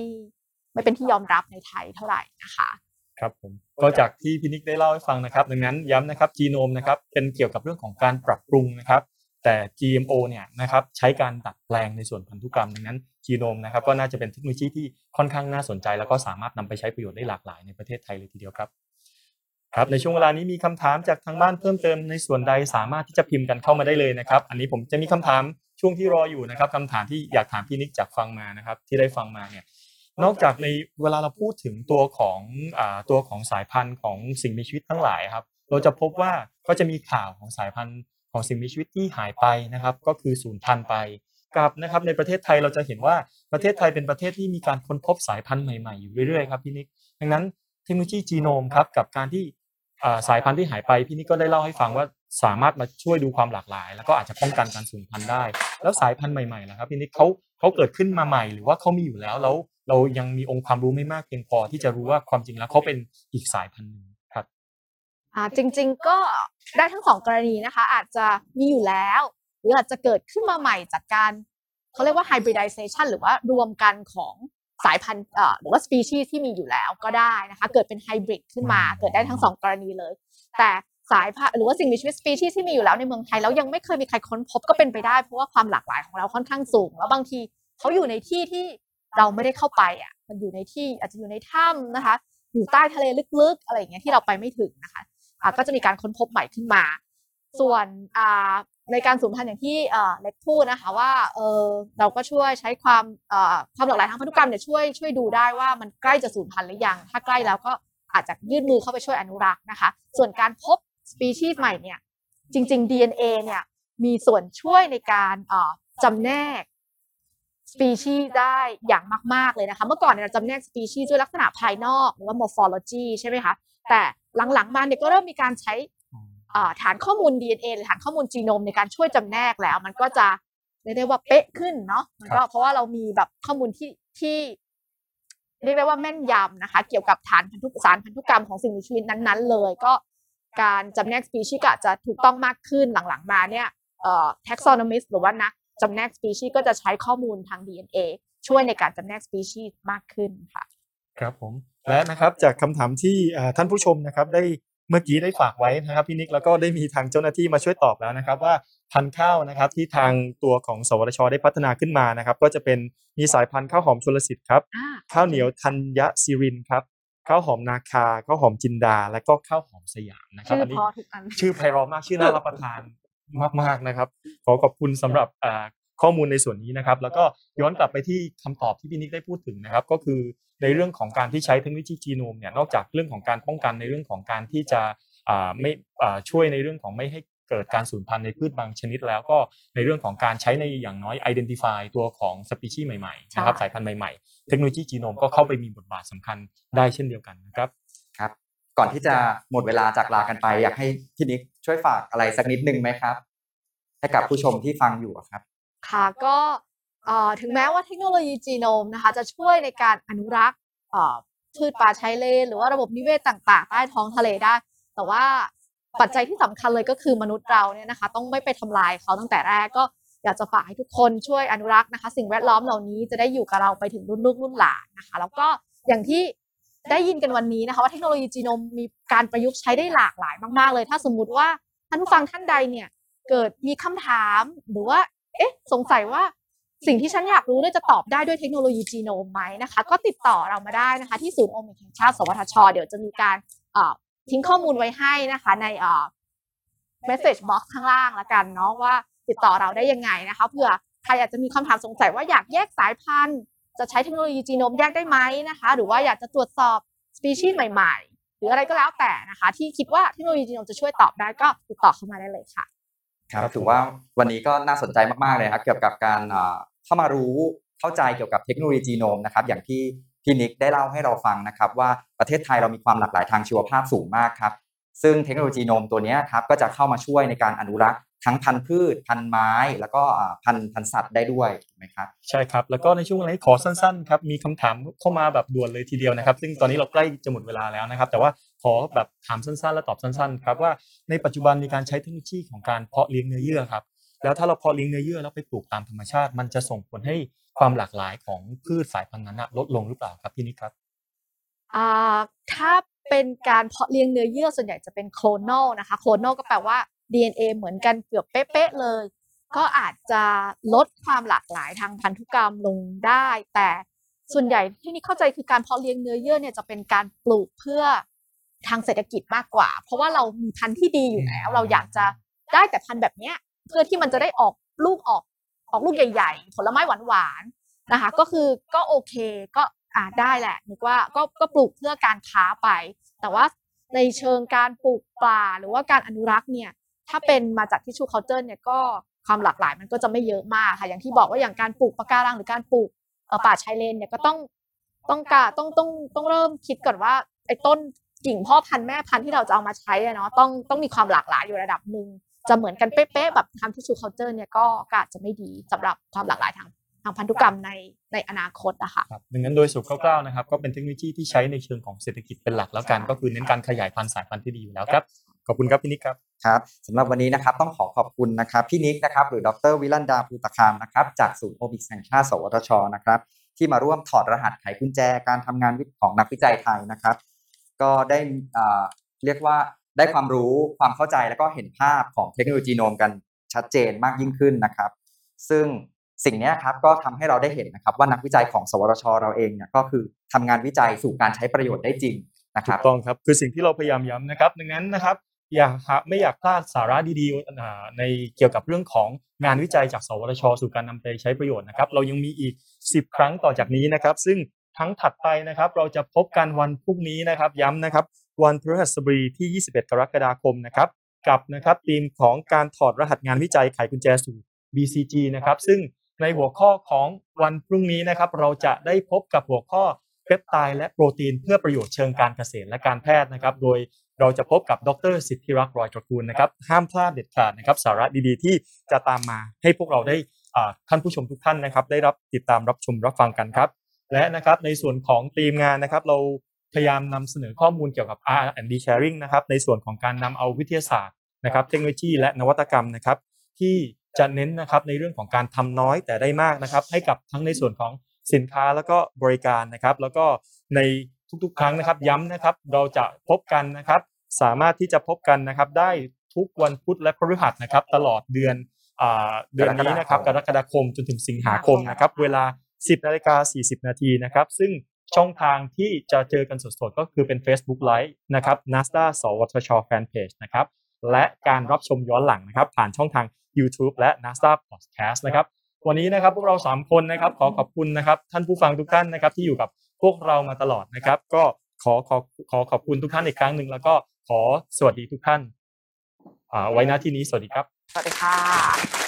ไม่เป็นที่ยอมรับในไทยเท่าไหร่นะคะ ครับผมก็จากที่พี่นิกได้เล่าให้ฟังนะครับ ดังนั้นย้ำนะครับจีโนมนะครับเป็นเกี่ยวกับเรื่องของการปรับปรุงนะครับ แต่ GMO เนี่ยนะครับใช้การดัดแปลงในส่วนพันธุกรรมดังนั้นจีโนมนะครับก็น่าจะเป็นเทคโนโลยีที่ค่อนข้างน่าสนใจ แล้วก็สามารถนำไปใช้ประโยชน์ได้หลากหลายในประเทศไทยเลยทีเดียวครับครับในช่วงเวลานี้มีคำถามจากทางบ้านเพิ่มเติมในส่วนใดสามารถที่จะพิมพ์กันเข้ามาได้เลยนะครับ อันนี้ผมจะมีคำถามช่วงที่รออยู่นะครับคำถามที่อยากถามพี่นิกจากฟังมานะครับ ที่ได้ฟังมาเนี่ย นอกจากในเวลาเราพูดถึงตัวของอตัวของสายพันธุ์ของสิ่งมีชีวิตทั้งหลายครับ เราจะพบว่าก็จะมีข่าวของสายพันธุ์ของสิ่งมีชีวิตที่หายไปนะครับ ก็คือสูญพันธุ์ไปกับนะครับในประเทศไทยเราจะเห็นว่าประเทศไทยเป็นประเทศที่มีการค้นพบสายพันธุ์ใหม่ๆอยู่เรื่อยๆครับพี่นิกดังนั้นเทคโนโลยีจีโนมครับกับการที่สายพันธุ์ที่หายไปพี่นิกก็ได้เล่าให้ฟังว่าสามารถมาช่วยดูความหลากหลาย แล้วก็อาจจะป้องกันการสูญพันธุ์ได้ แล้วสายพันธุ์ใหม่ๆนะครับพี่นิกเขาเขาเกิดขึ้นมาใหม่ หรือว่าเขามีอยู่แล้วแล้ว เรายังมีองค์ความรู้ไม่มากเพียงพอที่จะรู้ว่าความจริงแล้วเขาเป็นอีกสายพันธุ์หนึ่งครับอ่าจริง ๆก็ได้ทั้งสองกรณีนะคะ อาจจะมีอยู่แล้ว หรืออาจจะเกิดขึ้นมาใหม่จากการเขาเรียกว่า hybridization หรือว่ารวมกันของสายพันธุ์เอ่อหรือว่า species ที่มีอยู่แล้วก็ได้นะคะ เกิดเป็นไฮบริดขึ้นมาอืมเกิดได้ทั้งสองกรณีเลย แต่สายพันธุ์หรือว่าสิ่งมีชีวิต species ที่มีอยู่แล้วในเมืองไทยแล้วยังไม่เคยมีใครค้นพบก็เป็นไปได้เพราะว่าความหลากหลายของเราค่อนข้างสูง แล้วบางทีเขาอยู่ในที่ที่ เราไม่ได้เข้าไปอะมันอยู่ในที่อาจจะอยู่ในถ้ำนะคะ อยู่ใต้ทะเลลึกๆ อะไรอย่างเงี้ยที่เราไปไม่ถึงนะคะอะก็จะมีการค้นพบใหม่ขึ้นมา ส่วนอ่าในการสูญพันธุ์อย่างที่เอ่อเล็กพูดนะคะว่าเออเราก็ช่วยใช้ความเอ่อความหลากหลายทางพันธุกรรมเนี่ยช่วยช่วยดูได้ว่ามันใกล้จะสูญพันธุ์หรือยัง ถ้าใกล้แล้วก็อาจจะยื่นมือเข้าไปช่วยอนุรักษ์นะคะ ส่วนการพบสปีชีส์ใหม่เนี่ยจริง ๆ DNA เนี่ยมีส่วนช่วยในการเอ่อจำแนก สปีชีส์ได้อย่างมาก ๆ เลยนะคะ เมื่อก่อนเนี่ยเราจำแนกสปีชีส์ด้วยลักษณะภายนอกหรือว่า morphology ใช่ไหมคะ แต่หลัง ๆ มาเนี่ยก็เริ่มมีการใช้อ่าฐานข้อมูล DNA หรือฐานข้อมูลจีโนมในการช่วยจำแนกแล้ว มันก็จะเรียกได้ว่าเป๊ะขึ้นเนาะมันก็เพราะว่าเรามีแบบข้อมูลที่ที่เรียกได้ว่าแม่นยำนะคะ เกี่ยวกับฐานพันธุสารพันธุกรรมของสิ่งมีชีวิตนั้นๆ เลยก็การจำแนกสปีชีส์ก็อาจจะถูกต้องมากขึ้นหลังๆ มาเนี่ยเอ่อ taxonomist หรือว่านัก จำแนกสปีชีส์ก็จะใช้ข้อมูลทาง DNA ช่วยในการจำแนกสปีชีส์มากขึ้นค่ะ ครับผมและนะครับจากคำถามที่อ่าท่านผู้ชมนะครับได้เมื่อกี้ได้ฝากไว้นะครับพี่นิกแล้วก็ได้มีทางเจ้าหน้าที่มาช่วยตอบแล้วนะครับว่าพันธุ์ข้าวนะครับที่ทางตัวของสวทช ได้พัฒนาขึ้นมานะครับ ก็จะเป็นมีสายพันธุ์ข้าวหอมชลสิทธิ์ครับอ่าข้าวเหนียวธัญซิรินครับข้าวหอมนาคาข้าวหอมจินดา และก็ข้าวหอมสยามนะครับชื่ออันนี้พอทุกอันชื่อไพเราะมากชื่อน่ารับประทาน มากๆนะครับ ขอขอบคุณสำหรับอ่าข้อมูลในส่วนนี้นะครับ แล้วก็ย้อนกลับไปที่คำตอบที่พี่นิกได้พูดถึงนะครับ ก็คือในเรื่องของการที่ใช้เทคโนโลยีจีโนมเนี่ยนอกจากเรื่องของการป้องกันในเรื่องของการที่จะอ่าไม่อ่าช่วยในเรื่องของไม่ให้เกิดการสูญพันธุ์ในพืชบางชนิดแล้วก็ในเรื่องของการใช้ในอย่างน้อย identify ตัวของสปีชีส์ใหม่ๆนะครับใช่สายพันธุ์ใหม่ๆ เทคโนโลยีจีโนมก็เข้าไปมีบทบาทสำคัญได้เช่นเดียวกันนะครับครับ ก่อนที่จะหมดเวลาจากลากันไป อยากให้พี่นิก ช่วยฝากอะไรสักนิดนึงไหมครับ ให้กับผู้ชมที่ฟังอยู่อะครับ ค่ะก็ถึงแม้ว่าเทคโนโลยีจีโนมนะคะจะช่วยในการอนุรักษ์พืชป่าชายเลนหรือว่าระบบนิเวศต่างๆ ใต้ท้องทะเลได้ แต่ว่าปัจจัยที่สำคัญเลยก็คือมนุษย์เราเนี่ยนะคะ ต้องไม่ไปทำลายเขาตั้งแต่แรกก็อยากจะฝากให้ทุกคนช่วยอนุรักษ์นะคะ สิ่งแวดล้อมเหล่านี้จะได้อยู่กับเราไปถึงรุ่นลูกรุ่นหลานนะคะ แล้วก็อย่างที่ ได้ยินกันวันนี้นะคะว่าเทคโนโลยีจีโนมมีการประยุกต์ใช้ได้หลากหลายมาก ๆ เลย ถ้าสมมุติว่าท่านผู้ฟังท่านใดเนี่ยเกิดมีคำถามหรือว่า เอ๊ะ สงสัยว่าสิ่งที่ฉันอยากรู้เนี่ยจะตอบได้ด้วยเทคโนโลยีจีโนมไหมนะคะ ก็ติดต่อเรามาได้นะคะที่ศูนย์โอมิกแห่งชาติ สวทช เดี๋ยวจะมีการทิ้งข้อมูลไว้ให้นะคะในเอ่อ message box ข้างล่างละกันเนาะว่าติดต่อเราได้ยังไงนะคะเผื่อใครอาจจะมีคำถามสงสัยว่าอยากแยกสายพันธุ์ จะใช้เทคโนโลยีจีโนมแยกได้ไหมนะคะ หรือว่าอยากจะตรวจสอบสปีชีส์ใหม่ๆ หรืออะไรก็แล้วแต่นะคะ ที่คิดว่าเทคโนโลยีจีโนมจะช่วยตอบได้ก็ติดต่อเข้ามาได้เลยค่ะครับถือว่าวันนี้ก็น่าสนใจมากๆเลยครับเกี่ยวกับการเข้ามารู้เข้าใจเกี่ยวกับเทคโนโลยีจีโนมนะครับอย่างที่พี่นิกได้เล่าให้เราฟังนะครับว่าประเทศไทยเรามีความหลากหลายทางชีวภาพสูงมากครับ ซึ่งเทคโนโลยีโนมตัวเนี้ยครับก็จะเข้ามาช่วยในการอนุรักษ์ทั้งพันธุ์พืช พันธุ์ไม้ แล้วก็อ่าพันธุ์พันธุ์สัตว์ได้ด้วยถูกไหมครับใช่ครับ แล้วก็ในช่วงเวลานี้ขอสั้นๆครับมีคำถามเข้ามาแบบด่วนเลยทีเดียวนะครับ ซึ่งตอนนี้เราใกล้จะหมดเวลาแล้วนะครับ แต่ว่าขอแบบถามสั้นๆ และตอบสั้นๆครับว่าในปัจจุบันมีการใช้เทคโนโลยีของการเพาะเลี้ยงเนื้อเยื่อครับแล้วถ้าเราเพาะเลี้ยงเนื้อเยื่อแล้วไปปลูกตามธรรมชาติ มันจะส่งผลให้ความหลากหลายของพืชสายพันธุ์นั้นนะลดลงหรือเปล่าครับพี่นิกครับอ่าถ้า เป็นการเพาะเลี้ยงเนื้อเยื่อส่วนใหญ่จะเป็น clonal นะคะ clonal ก็แปลว่า DNA เหมือนกันเกือบเป๊ะๆเลย ก็อาจจะลดความหลากหลายทางพันธุกรรมลงได้ แต่ส่วนใหญ่ที่นี่เข้าใจคือการเพาะเลี้ยงเนื้อเยื่อเนี่ยจะเป็นการปลูกเพื่อทางเศรษฐกิจมากกว่า เพราะว่าเรามีพันธุ์ที่ดีอยู่แล้ว เราอยากจะได้แต่พันธุ์แบบเนี้ยเพื่อที่มันจะได้ออกลูกออกออกลูกใหญ่ ๆ ผลไม้หวานๆนะคะ ก็คือก็โอเค ก็ อ่าได้แหละนึกว่าก็ก็ปลูกเพื่อการค้าไป แต่ว่าในเชิงการปลูกป่าหรือว่าการอนุรักษ์เนี่ยถ้าเป็นมาจากทิชชู culture เนี่ยก็ความหลากหลายมันก็จะไม่เยอะมากค่ะอย่างที่บอกว่าอย่างการปลูกปะการังหรือการปลูกเอ่อป่าชายเลนเนี่ยก็ต้องต้องกาต้องต้องต้องเริ่มคิดก่อนว่าไอ้ต้นกิ่งพ่อพันธุ์แม่พันธุ์ที่เราจะเอามาใช้อะเนาะต้องต้องมีความหลากหลายอยู่ระดับหนึ่งจะเหมือนกันเป๊ะๆแบบทำทิชชู culture เนี่ยก็ก็อาจจะไม่ดีสำหรับความหลากหลายทาง ทางพันธุกรรมในในอนาคตอะค่ะครับดังนั้นโดยสรุปคร่าวๆนะครับก็เป็นเทคโนโลยีที่ใช้ในเชิงของเศรษฐกิจเป็นหลักแล้วกัน ก็คือเน้นการขยายพันธุ์สายพันธุ์ที่ดีอยู่แล้วครับ ขอบคุณครับพี่นิกครับครับสำหรับวันนี้นะครับต้องขอขอบคุณนะครับพี่นิกนะครับหรือดรวิลันดาภูตคามนะครับจากศูนย์โอมิกแห่งชาติสวทชนะครับที่มาร่วมถอดรหัสไขกุญแจการทำงานวิของนักวิจัยไทยนะครับ ก็ได้อ่าเรียกว่าได้ความรู้ความเข้าใจแล้วก็เห็นภาพของเทคโนโลยีโนมกันชัดเจนมากยิ่งขึ้นนะครับ ซึ่ง สิ่งนี้ครับก็ทำให้เราได้เห็นนะครับว่านักวิจัยของ สวทช เราเองเนี่ยก็คือทำงานวิจัยสู่การใช้ประโยชน์ได้จริงนะครับกต้องครับคือสิ่งที่เราพยายามย้ำนะครับ ดังนั้นนะครับอยากไม่อยากพลาดสาระดีๆในเกี่ยวกับเรื่องของงานวิจัยจาก สวทช สู่การนำไปใช้ประโยชน์นะครับ เรายังมีอีก 10 ครั้งต่อจากนี้นะครับ ซึ่งครั้งถัดไปนะครับ เราจะพบกันวันพรุ่งนี้นะครับ ย้ำนะครับ วันพฤหัสบดีที่ 21 กรกฎาคมนะครับ กับนะครับธีมของการถอดรหัสงานวิจัยไขกุญแจสู่ BCG นะครับ ซึ่ง ในหัวข้อของวันพรุ่งนี้นะครับ เราจะได้พบกับหัวข้อเปปไทด์และโปรตีนเพื่อประโยชน์เชิงการเกษตรและการแพทย์นะครับ โดยเราจะพบกับดรสิทธิรักษ์รอยตระกูลนะครับ ห้ามพลาดเด็ดขาดนะครับ สาระดีๆ ที่จะตามมาให้พวกเราได้ท่านผู้ชมทุกท่านนะครับ ได้รับติดตามรับชมรับฟังกันครับ และนะครับในส่วนของทีมงานนะครับ เราพยายามนำเสนอข้อมูลเกี่ยวกับ R&D sharing นะครับ ในส่วนของการนำเอาวิทยาศาสตร์นะครับ เทคโนโลยีและนวัตกรรมนะครับ ที่ จะเน้นนะครับในเรื่องของการทำน้อยแต่ได้มากนะครับ ให้กับทั้งในส่วนของสินค้าแล้วก็บริการนะครับ แล้วก็ในทุกๆ ครั้งนะครับ ย้ำนะครับ เราจะพบกันนะครับ สามารถที่จะพบกันนะครับ ได้ทุกวันพุธและพฤหัสนะครับ ตลอดเดือนอ่าเดือนนี้นะครับกรกฎาคมจนถึงสิงหาคมนะครับ เวลา 10นาฬิกา40 นาทีนะครับ ซึ่งช่องทางที่จะเจอกันสดๆ ก็คือเป็น Facebook Live นะครับ NASDA สวทช Fanpage นะครับ และการรับชมย้อนหลังนะครับ ผ่านช่องทาง YouTube และ NASDA Podcast นะครับวันนี้นะครับพวกเรา 3 คนนะครับขอขอบคุณนะครับท่านผู้ฟังทุกท่านนะครับที่อยู่กับพวกเรามาตลอดนะครับ ก็ขอขอขอขอบคุณทุกท่านอีกครั้งหนึ่งแล้วก็ขอสวัสดีทุกท่านอ่าไว้หน้าที่นี้สวัสดีครับ สวัสดีค่ะ